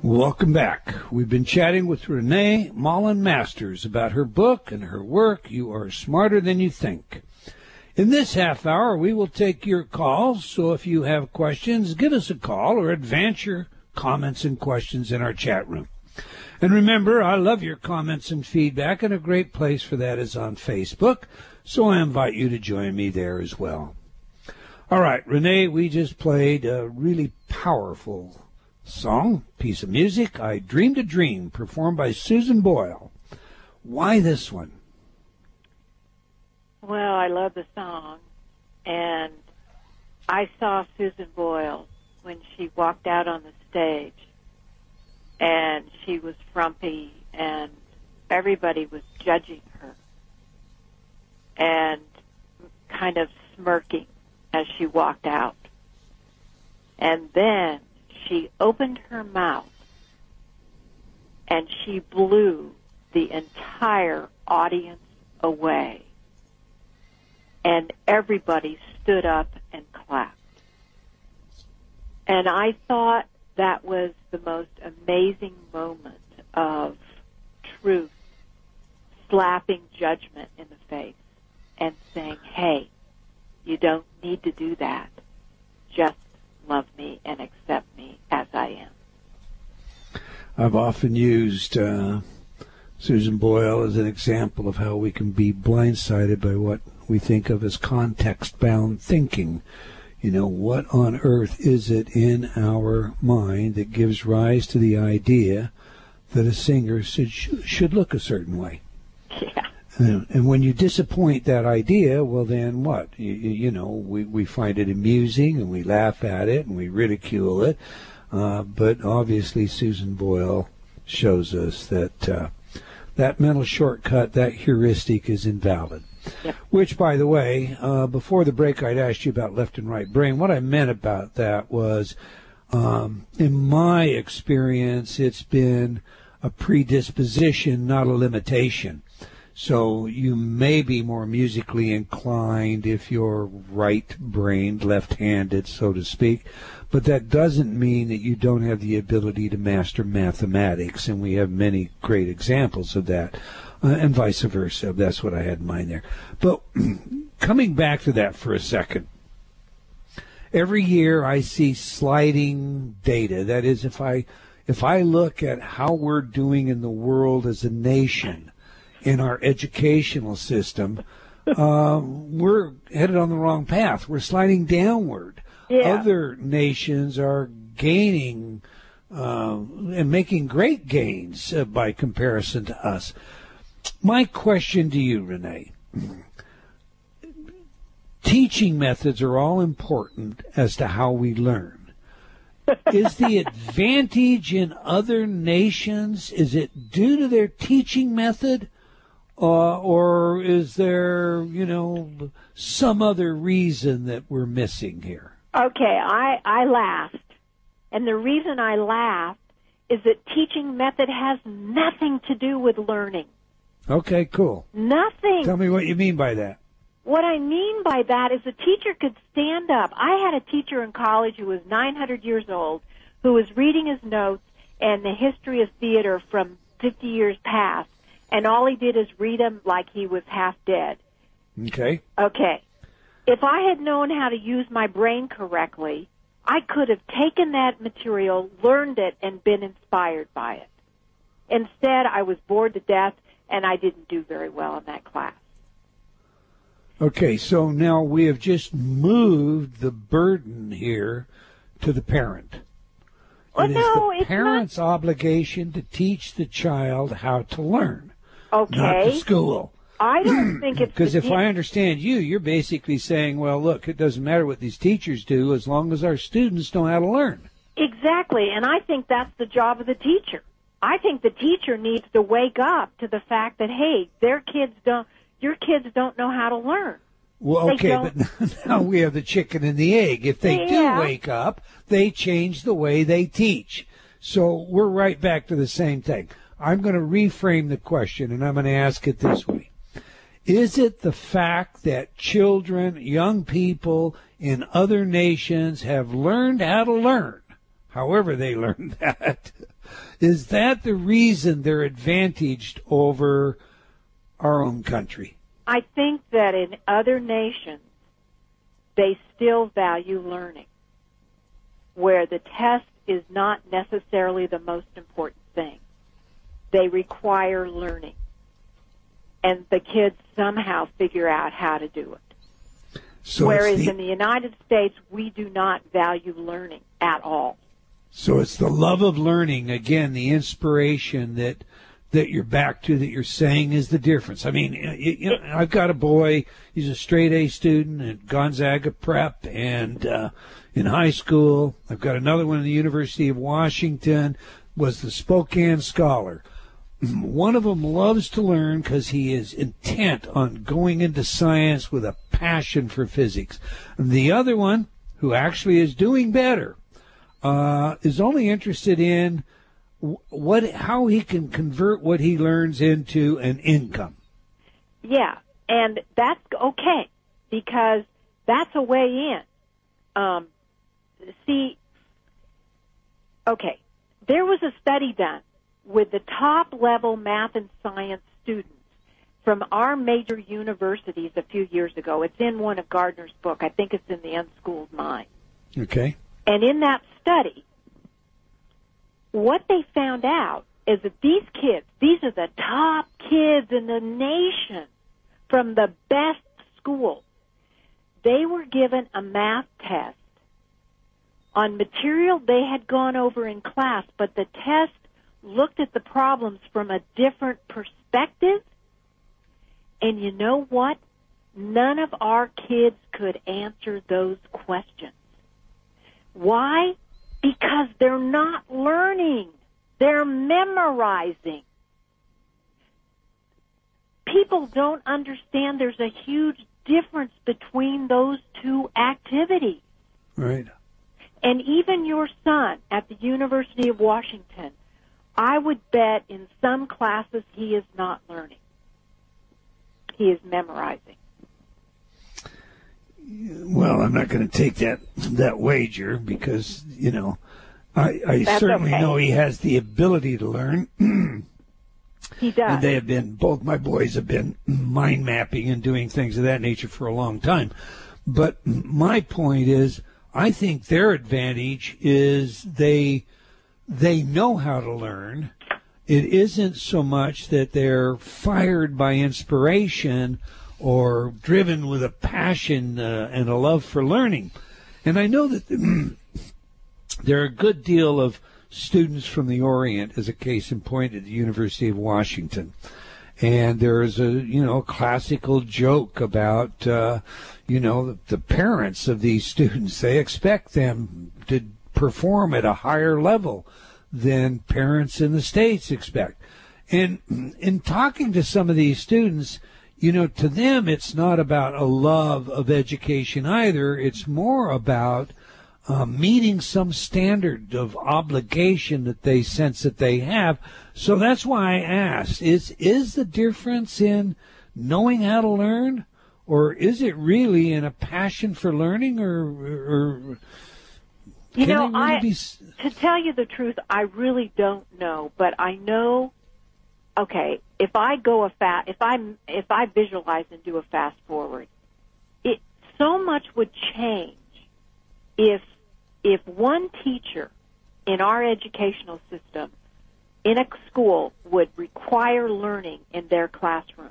[SPEAKER 2] Welcome back. We've been chatting with Renee Mullen Masters about her book and her work. You are smarter than you think. In this half hour, we will take your calls. So if you have questions, give us a call or advance your comments and questions in our chat room. And remember, I love your comments and feedback, and a great place for that is on Facebook. So I invite you to join me there as well. All right, Renee, we just played a really powerful song, piece of music, I Dreamed a Dream, performed by Susan Boyle. Why this one?
[SPEAKER 4] Well, I love the song, and I saw Susan Boyle when she walked out on the stage, and she was frumpy, and everybody was judging her, and kind of smirking as she walked out. And then she opened her mouth, and she blew the entire audience away and everybody stood up and clapped. And I thought that was the most amazing moment of truth slapping judgment in the face and saying, hey, you don't need to do that. Just love me and accept me as I am.
[SPEAKER 2] I've often used uh, Susan Boyle as an example of how we can be blindsided by what we think of as context bound thinking. You know, what on earth is it in our mind that gives rise to the idea that a singer should, should look a certain way?
[SPEAKER 4] Yeah.
[SPEAKER 2] And, and when you disappoint that idea, well, then what? You, you know, we, we find it amusing and we laugh at it and we ridicule it. Uh, but obviously, Susan Boyle shows us that uh, that mental shortcut, that heuristic, is invalid.
[SPEAKER 4] Yep.
[SPEAKER 2] Which, by the way, uh, before the break, I'd asked you about left and right brain. What I meant about that was, um, in my experience, it's been a predisposition, not a limitation. So you may be more musically inclined if you're right-brained, left-handed, so to speak, but that doesn't mean that you don't have the ability to master mathematics, and we have many great examples of that, uh, and vice versa. That's what I had in mind there. But coming back to that for a second, every year I see sliding data. That is, if I if I look at how we're doing in the world as a nation in our educational system, um, we're headed on the wrong path. We're sliding downward.
[SPEAKER 4] Yeah.
[SPEAKER 2] Other nations are gaining um, and making great gains uh, by comparison to us. My question to you, Renee teaching methods are all important as to how we learn. is the advantage in other nations is it due to their teaching method uh, or is there you know some other reason that we're missing here
[SPEAKER 4] Okay, I, I laughed. And the reason I laughed is that teaching method has nothing to do with learning.
[SPEAKER 2] okay cool
[SPEAKER 4] Nothing.
[SPEAKER 2] tell me what you mean by that
[SPEAKER 4] What I mean by that is a teacher could stand up. I had a teacher in college who was 900 years old who was reading his notes and the history of theater from 50 years past, and all he did is read them like he was half dead.
[SPEAKER 2] okay
[SPEAKER 4] Okay. If I had known how to use my brain correctly, I could have taken that material, learned it, and been inspired by it. Instead, I was bored to death and I didn't do very well in that class.
[SPEAKER 2] okay so now we have just moved the burden here to the parent
[SPEAKER 4] Well,
[SPEAKER 2] it is
[SPEAKER 4] no,
[SPEAKER 2] the parent's obligation to teach the child how to learn
[SPEAKER 4] not.
[SPEAKER 2] not
[SPEAKER 4] Okay.
[SPEAKER 2] school
[SPEAKER 4] I don't think it's
[SPEAKER 2] Because if I understand you, you're basically saying, well, look, it doesn't matter what these teachers do as long as our students know how to learn.
[SPEAKER 4] Exactly, and I think that's the job of the teacher. I think the teacher needs to wake up to the fact that hey, their kids don't your kids don't know how to learn.
[SPEAKER 2] Well, okay, but now we have the chicken and the egg. If they
[SPEAKER 4] Yeah.
[SPEAKER 2] do wake up, they change the way they teach. So we're right back to the same thing. I'm going to reframe the question and I'm going to ask it this way. Is it the fact that children, young people in other nations have learned how to learn, however they learned that? Is that the reason they're advantaged over our own country?
[SPEAKER 4] I think that in other nations they still value learning where the test is not necessarily the most important thing. They require learning. And the kids somehow figure out how to do it.
[SPEAKER 2] So
[SPEAKER 4] Whereas
[SPEAKER 2] the,
[SPEAKER 4] in the United States, we do not value learning at all.
[SPEAKER 2] So it's the love of learning, again, the inspiration that that you're back to that you're saying is the difference? I mean, you, you know, I've got a boy. He's a straight A student at Gonzaga Prep and uh, in high school. I've got another one at the University of Washington. Was the Spokane Scholar. One of them loves to learn because he is intent on going into science with a passion for physics. The other one, who actually is doing better, uh, is only interested in what how he can convert what he learns into an income.
[SPEAKER 4] Yeah, and that's okay because that's a way in. Um, see, okay, there was a study done with the top level math and science students from our major universities a few years ago. It's in one of Gardner's book. I think it's in the Unschooled Mind.
[SPEAKER 2] Okay.
[SPEAKER 4] And in that study, what they found out is that these kids, these are the top kids in the nation from the best schools. They were given a math test on material they had gone over in class, but the test looked at the problems from a different perspective. And you know what? None of our kids could answer those questions. Why? Because they're not learning. They're memorizing. People don't understand there's a huge difference between those two activities.
[SPEAKER 2] Right.
[SPEAKER 4] And even your son at the University of Washington, I would bet in some classes he is not learning. He is memorizing.
[SPEAKER 2] Well, I'm not going to take that that wager because you know I, I certainly
[SPEAKER 4] okay.
[SPEAKER 2] know he has the ability to learn.
[SPEAKER 4] He does.
[SPEAKER 2] And they have been, both my boys have been mind mapping and doing things of that nature for a long time. But my point is, I think their advantage is they, they know how to learn. It isn't so much that they're fired by inspiration or driven with a passion uh, and a love for learning. And I know that there are a good deal of students from the Orient, as a case in point, at the University of Washington. And there is a, you know, classical joke about, uh, you know, the, the parents of these students. They expect them to perform at a higher level than parents in the States expect. And in talking to some of these students, you know, to them, it's not about a love of education either. It's more about uh, meeting some standard of obligation that they sense that they have. So that's why I asked: is is the difference in knowing how to learn, or is it really in a passion for learning, or, or
[SPEAKER 4] You
[SPEAKER 2] can
[SPEAKER 4] know,
[SPEAKER 2] really
[SPEAKER 4] I
[SPEAKER 2] be
[SPEAKER 4] to tell you the truth, I really don't know, but I know. Okay, if I go a fast, if I if I visualize and do a fast forward, it so much would change if if one teacher in our educational system in a school would require learning in their classroom.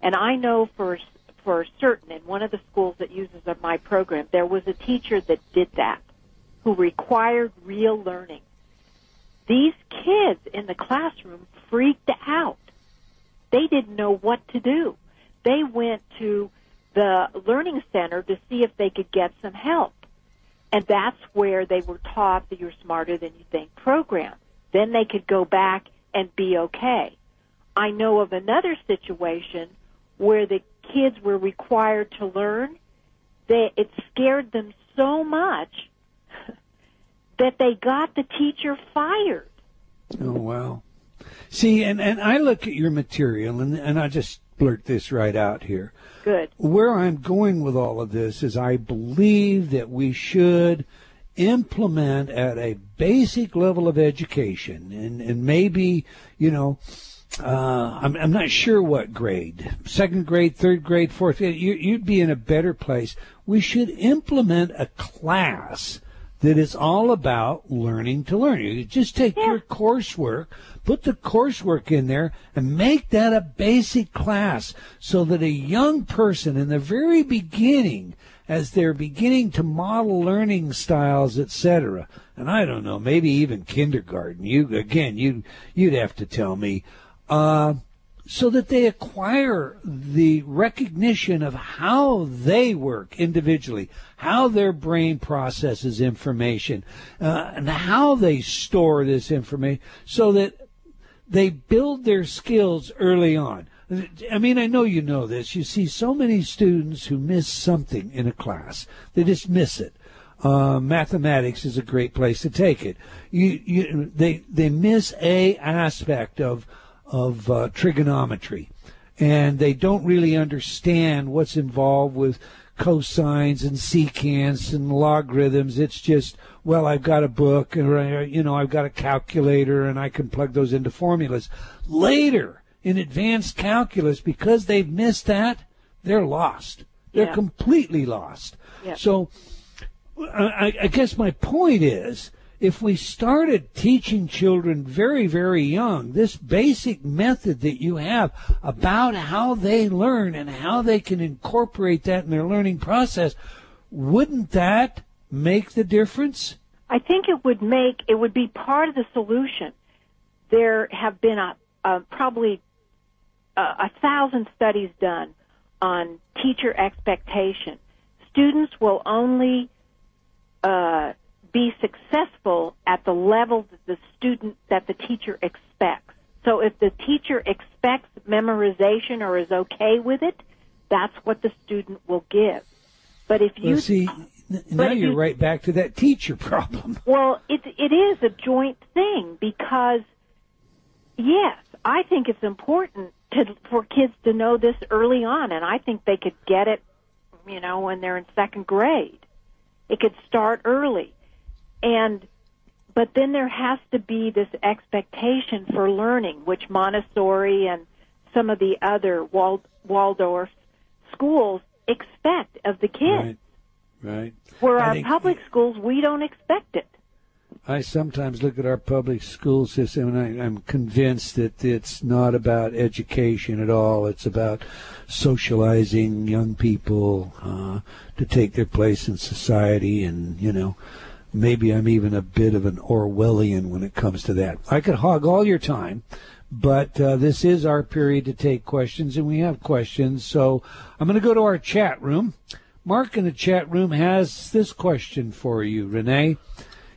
[SPEAKER 4] And I know for for certain in one of the schools that uses my program, there was a teacher that did that, who required real learning. These kids in the classroom freaked out. They didn't know what to do. They went to the learning center to see if they could get some help. And that's where they were taught that you're smarter than you think program. Then they could go back and be okay. I know of another situation where the kids were required to learn. They, it scared them so much that they got the teacher fired.
[SPEAKER 2] Oh wow. See, and, and I look at your material and and I just blurt this right out here.
[SPEAKER 4] Good.
[SPEAKER 2] Where I'm going with all of this is I believe that we should implement at a basic level of education and, and maybe, you know, uh, I'm, I'm not sure what grade, second grade, third grade, fourth grade, you, you'd be in a better place. We should implement a class that is all about learning to learn. You just take your coursework, put the coursework in there, and make that a basic class so that a young person in the very beginning, as they're beginning to model learning styles, etc., and I don't know, maybe even kindergarten. You again, you you'd have to tell me. uh, so that they acquire the recognition of how they work individually, how their brain processes information, uh, and how they store this information, so that they build their skills early on. I mean, I know you know this. You see so many students who miss something in a class. They just miss it. Uh, mathematics is a great place to take it. You, you, they, they miss a aspect of, of uh, trigonometry, and they don't really understand what's involved with cosines and secants and logarithms. It's just, well, I've got a book, or uh, you know, I've got a calculator, and I can plug those into formulas. Later in advanced calculus, because they've missed that, they're lost. They're
[SPEAKER 4] Yeah.
[SPEAKER 2] completely lost.
[SPEAKER 4] Yeah.
[SPEAKER 2] So, I, I guess my point is, if we started teaching children very, very young this basic method that you have about how they learn and how they can incorporate that in their learning process, wouldn't that make the difference?
[SPEAKER 4] I think it would make it would be part of the solution. There have been a, a probably a, a thousand studies done on teacher expectation. Students will only uh, be successful at the level that the student that the teacher expects. So if the teacher expects memorization or is okay with it, that's what the student will give. But if you
[SPEAKER 2] Well, see, now you're
[SPEAKER 4] you-
[SPEAKER 2] right back to that teacher problem.
[SPEAKER 4] well, it it is a joint thing because yes, I think it's important to for kids to know this early on, and I think they could get it, you know, when they're in second grade. It could start early, and but then there has to be this expectation for learning, which Montessori and some of the other Wald, Waldorf schools expect of the kids.
[SPEAKER 2] Right. Right.
[SPEAKER 4] Where
[SPEAKER 2] I
[SPEAKER 4] our public schools, we don't expect it.
[SPEAKER 2] I sometimes look at our public school system and I, I'm convinced that it's not about education at all. It's about socializing young people uh, to take their place in society. And, you know, maybe I'm even a bit of an Orwellian when it comes to that. I could hog all your time. But uh, this is our period to take questions, and we have questions. So I'm going to go to our chat room. Mark in the chat room has this question for you, Renee.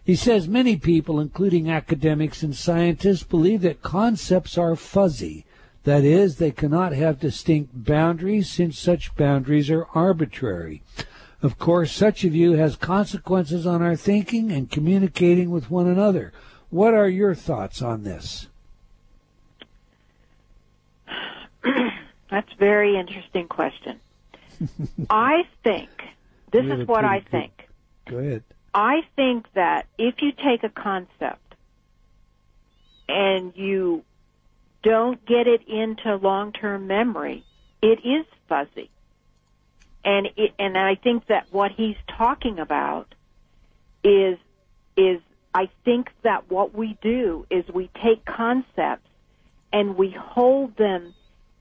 [SPEAKER 2] He says many people, including academics and scientists, believe that concepts are fuzzy. That is, they cannot have distinct boundaries since such boundaries are arbitrary. Of course, such a view has consequences on our thinking and communicating with one another. What are your thoughts on this?
[SPEAKER 4] That's a very interesting question. I think this is what I
[SPEAKER 2] pretty good-
[SPEAKER 4] think.
[SPEAKER 2] Go ahead.
[SPEAKER 4] I think that if you take a concept and you don't get it into long-term memory, it is fuzzy. And it, and I think that what he's talking about is is I think that what we do is we take concepts and we hold them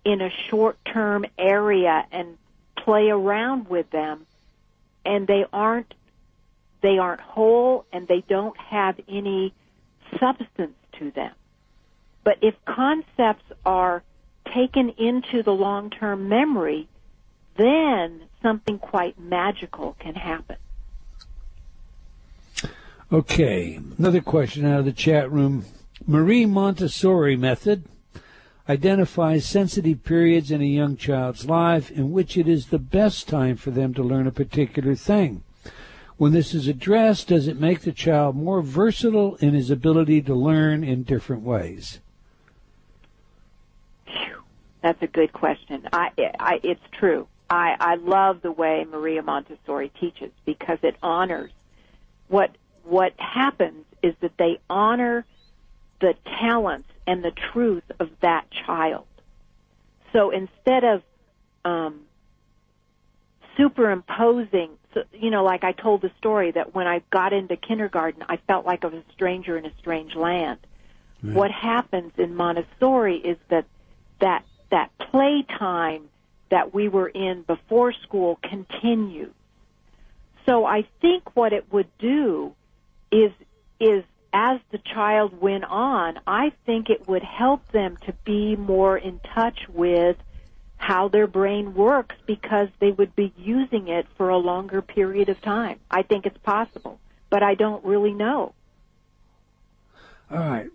[SPEAKER 4] in a short-term area and play around with them and they aren't they aren't whole and they don't have any substance to them. But if concepts are taken into the long-term memory, then something quite magical can happen.
[SPEAKER 2] Okay, another question out of the chat room. Marie Montessori method identifies sensitive periods in a young child's life in which it is the best time for them to learn a particular thing. When this is addressed, does it make the child more versatile in his ability to learn in different ways?
[SPEAKER 4] That's a good question. I, I it's true. I, I love the way Maria Montessori teaches because it honors what what happens is that they honor the talents and the truth of that child. So instead of um, superimposing, so, you know, like I told the story that when I got into kindergarten, I felt like I was a stranger in a strange land. What happens in Montessori is that that that playtime that we were in before school continues. So I think what it would do is is as the child went on, I think it would help them to be more in touch with how their brain works because they would be using it for a longer period of time. I think it's possible, but I don't really know.
[SPEAKER 2] All right,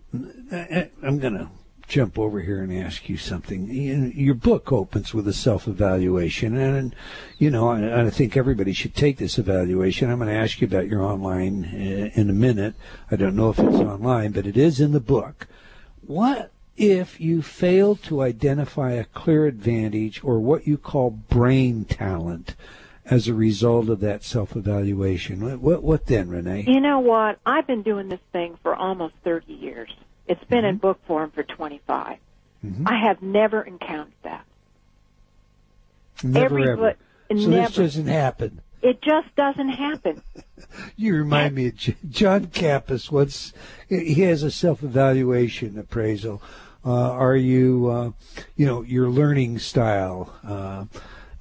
[SPEAKER 2] eh, I'm going to jump over here and ask you something. You- Your book opens with a self-evaluation, and you know, I, I think everybody should take this evaluation. I'm going to ask you about your online uh, in a minute. I don't know if it's online, but it is in the book. What if you fail to identify a clear advantage or what you call brain talent as a result of that self-evaluation? What what, what then, Renee?
[SPEAKER 4] You know what? I've been doing this thing for almost 30 years. It's been in book form for 25.
[SPEAKER 2] Mhm.
[SPEAKER 4] I have never encountered that.
[SPEAKER 2] Never
[SPEAKER 4] Everybody-
[SPEAKER 2] ever. So this doesn't happen.
[SPEAKER 4] It just doesn't happen.
[SPEAKER 2] You remind me of John Kappas. What's he has a self-evaluation appraisal. Uh, are you, uh, you know, your learning style, uh,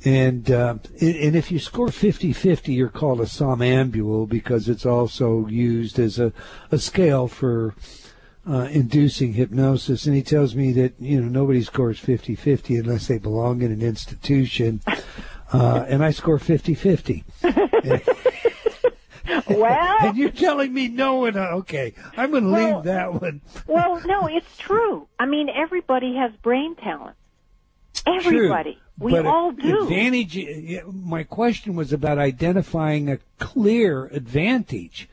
[SPEAKER 2] and uh, and and if you score 50-50, you're called a somnambule because it's also used as a, a scale for uh, inducing hypnosis. And he tells me that you know nobody scores 50-50 unless they belong in an institution, uh, and I score 50-50.
[SPEAKER 4] Well,
[SPEAKER 2] And you're telling me no, and uh, okay, I'm going to
[SPEAKER 4] Well-
[SPEAKER 2] leave that one.
[SPEAKER 4] well, no, it's true. I mean, everybody has brain talent. Everybody.
[SPEAKER 2] True.
[SPEAKER 4] We all do.
[SPEAKER 2] Advantage. My question was about identifying a clear advantage.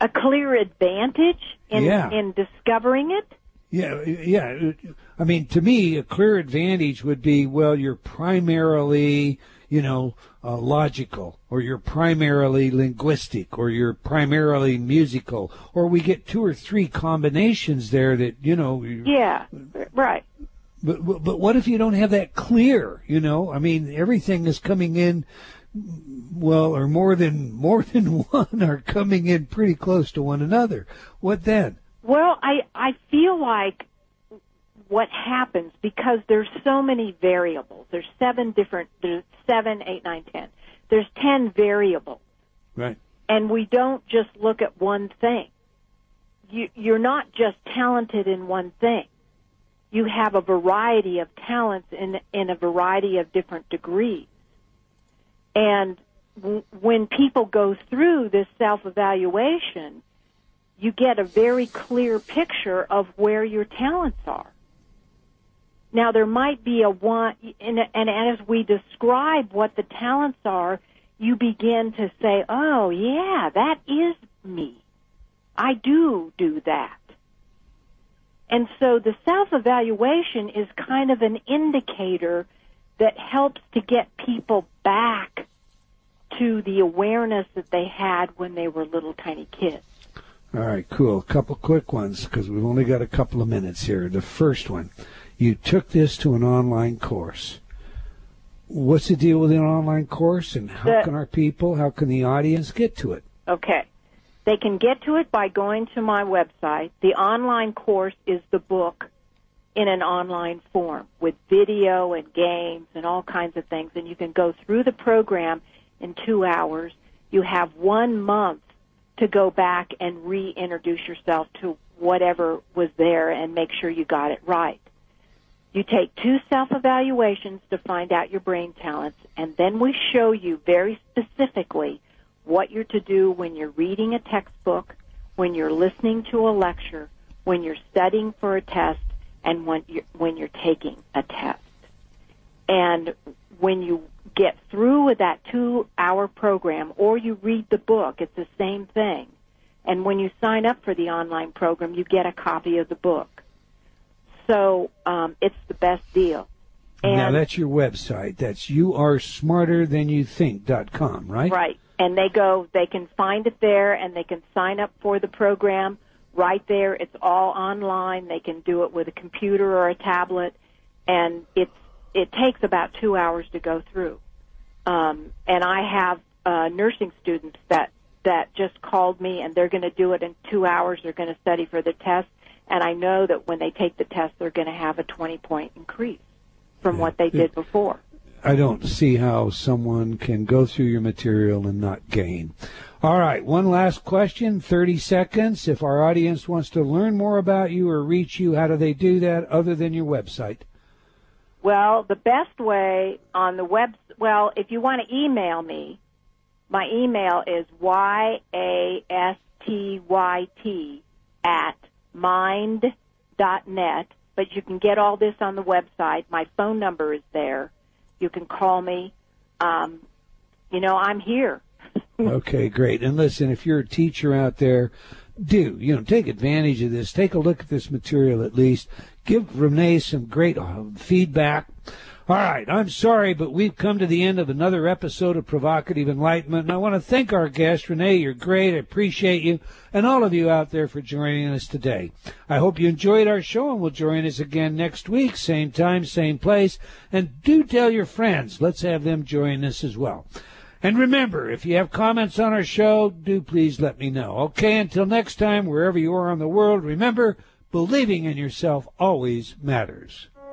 [SPEAKER 4] A clear advantage in
[SPEAKER 2] Yeah.
[SPEAKER 4] in discovering it.
[SPEAKER 2] Yeah, yeah. I mean, to me, a clear advantage would be well, you're primarily, you know, uh, logical, or you're primarily linguistic, or you're primarily musical, or we get two or three combinations there that you know.
[SPEAKER 4] Yeah, right.
[SPEAKER 2] But, but but what if you don't have that clear? You know, I mean, everything is coming in. Well, or more than more than one are coming in pretty close to one another. What then?
[SPEAKER 4] Well, I I feel like what happens because there's so many variables. There's seven different. There's seven, eight, nine, ten. There's ten variables,
[SPEAKER 2] Right.
[SPEAKER 4] and we don't just look at one thing. You you're not just talented in one thing. You have a variety of talents in in a variety of different degrees. And w- when people go through this self evaluation, you get a very clear picture of where your talents are. Now there might be a one, and, and as we describe what the talents are, you begin to say, "Oh yeah, that is me. I do do that." And so the self-evaluation is kind of an indicator that helps to get people back to the awareness that they had when they were little tiny kids.
[SPEAKER 2] All right, cool. A couple quick ones because we've only got a couple of minutes here. The first one, you took this to an online course. What's the deal with an online course, and how
[SPEAKER 4] The-
[SPEAKER 2] can our people, how can the audience get to it?
[SPEAKER 4] Okay. They can get to it by going to my website. The online course is the book in an online form with video and games and all kinds of things. And you can go through the program in two hours. You have one month to go back and reintroduce yourself to whatever was there and make sure you got it right. You take two self evaluations to find out your brain talents, and then we show you very specifically what you're to do when you're reading a textbook, when you're listening to a lecture, when you're studying for a test, and when you're, when you're taking a test. And when you get through with that two hour program or you read the book, it's the same thing. And when you sign up for the online program, you get a copy of the book. So um, it's the best deal.
[SPEAKER 2] now that's your website. That's youaresmarterthanyouthink.com, right?
[SPEAKER 4] Right. And they go, they can find it there and they can sign up for the program right there. It's all online. They can do it with a computer or a tablet and it's, it takes about two hours to go through. Um, and I have, uh, nursing students that, that just called me and they're going to do it in two hours. They're going to study for the test. And I know that when they take the test, they're going to have a 20 point increase from what they did before.
[SPEAKER 2] I don't see how someone can go through your material and not gain. All right, one last question, 30 seconds. If our audience wants to learn more about you or reach you, how do they do that other than your website?
[SPEAKER 4] Well, the best way on the web, well, if you want to email me, my email is y-a-s-t-y-t at mind.net, but you can get all this on the website. My phone number is there. You can call me. Um, you know, I'm here.
[SPEAKER 2] Okay, great. And listen, if you're a teacher out there, do, you know, take advantage of this. Take a look at this material at least. Give Renee some great uh, feedback. All right, I'm sorry, but we've come to the end of another episode of Provocative Enlightenment, and I want to thank our guest, Renee. You're great. I appreciate you, and all of you out there for joining us today. I hope you enjoyed our show, and will join us again next week, same time, same place. And do tell your friends. Let's have them join us as well. And remember, if you have comments on our show, do please let me know. Okay, until next time, wherever you are in the world, remember, believing in yourself always matters.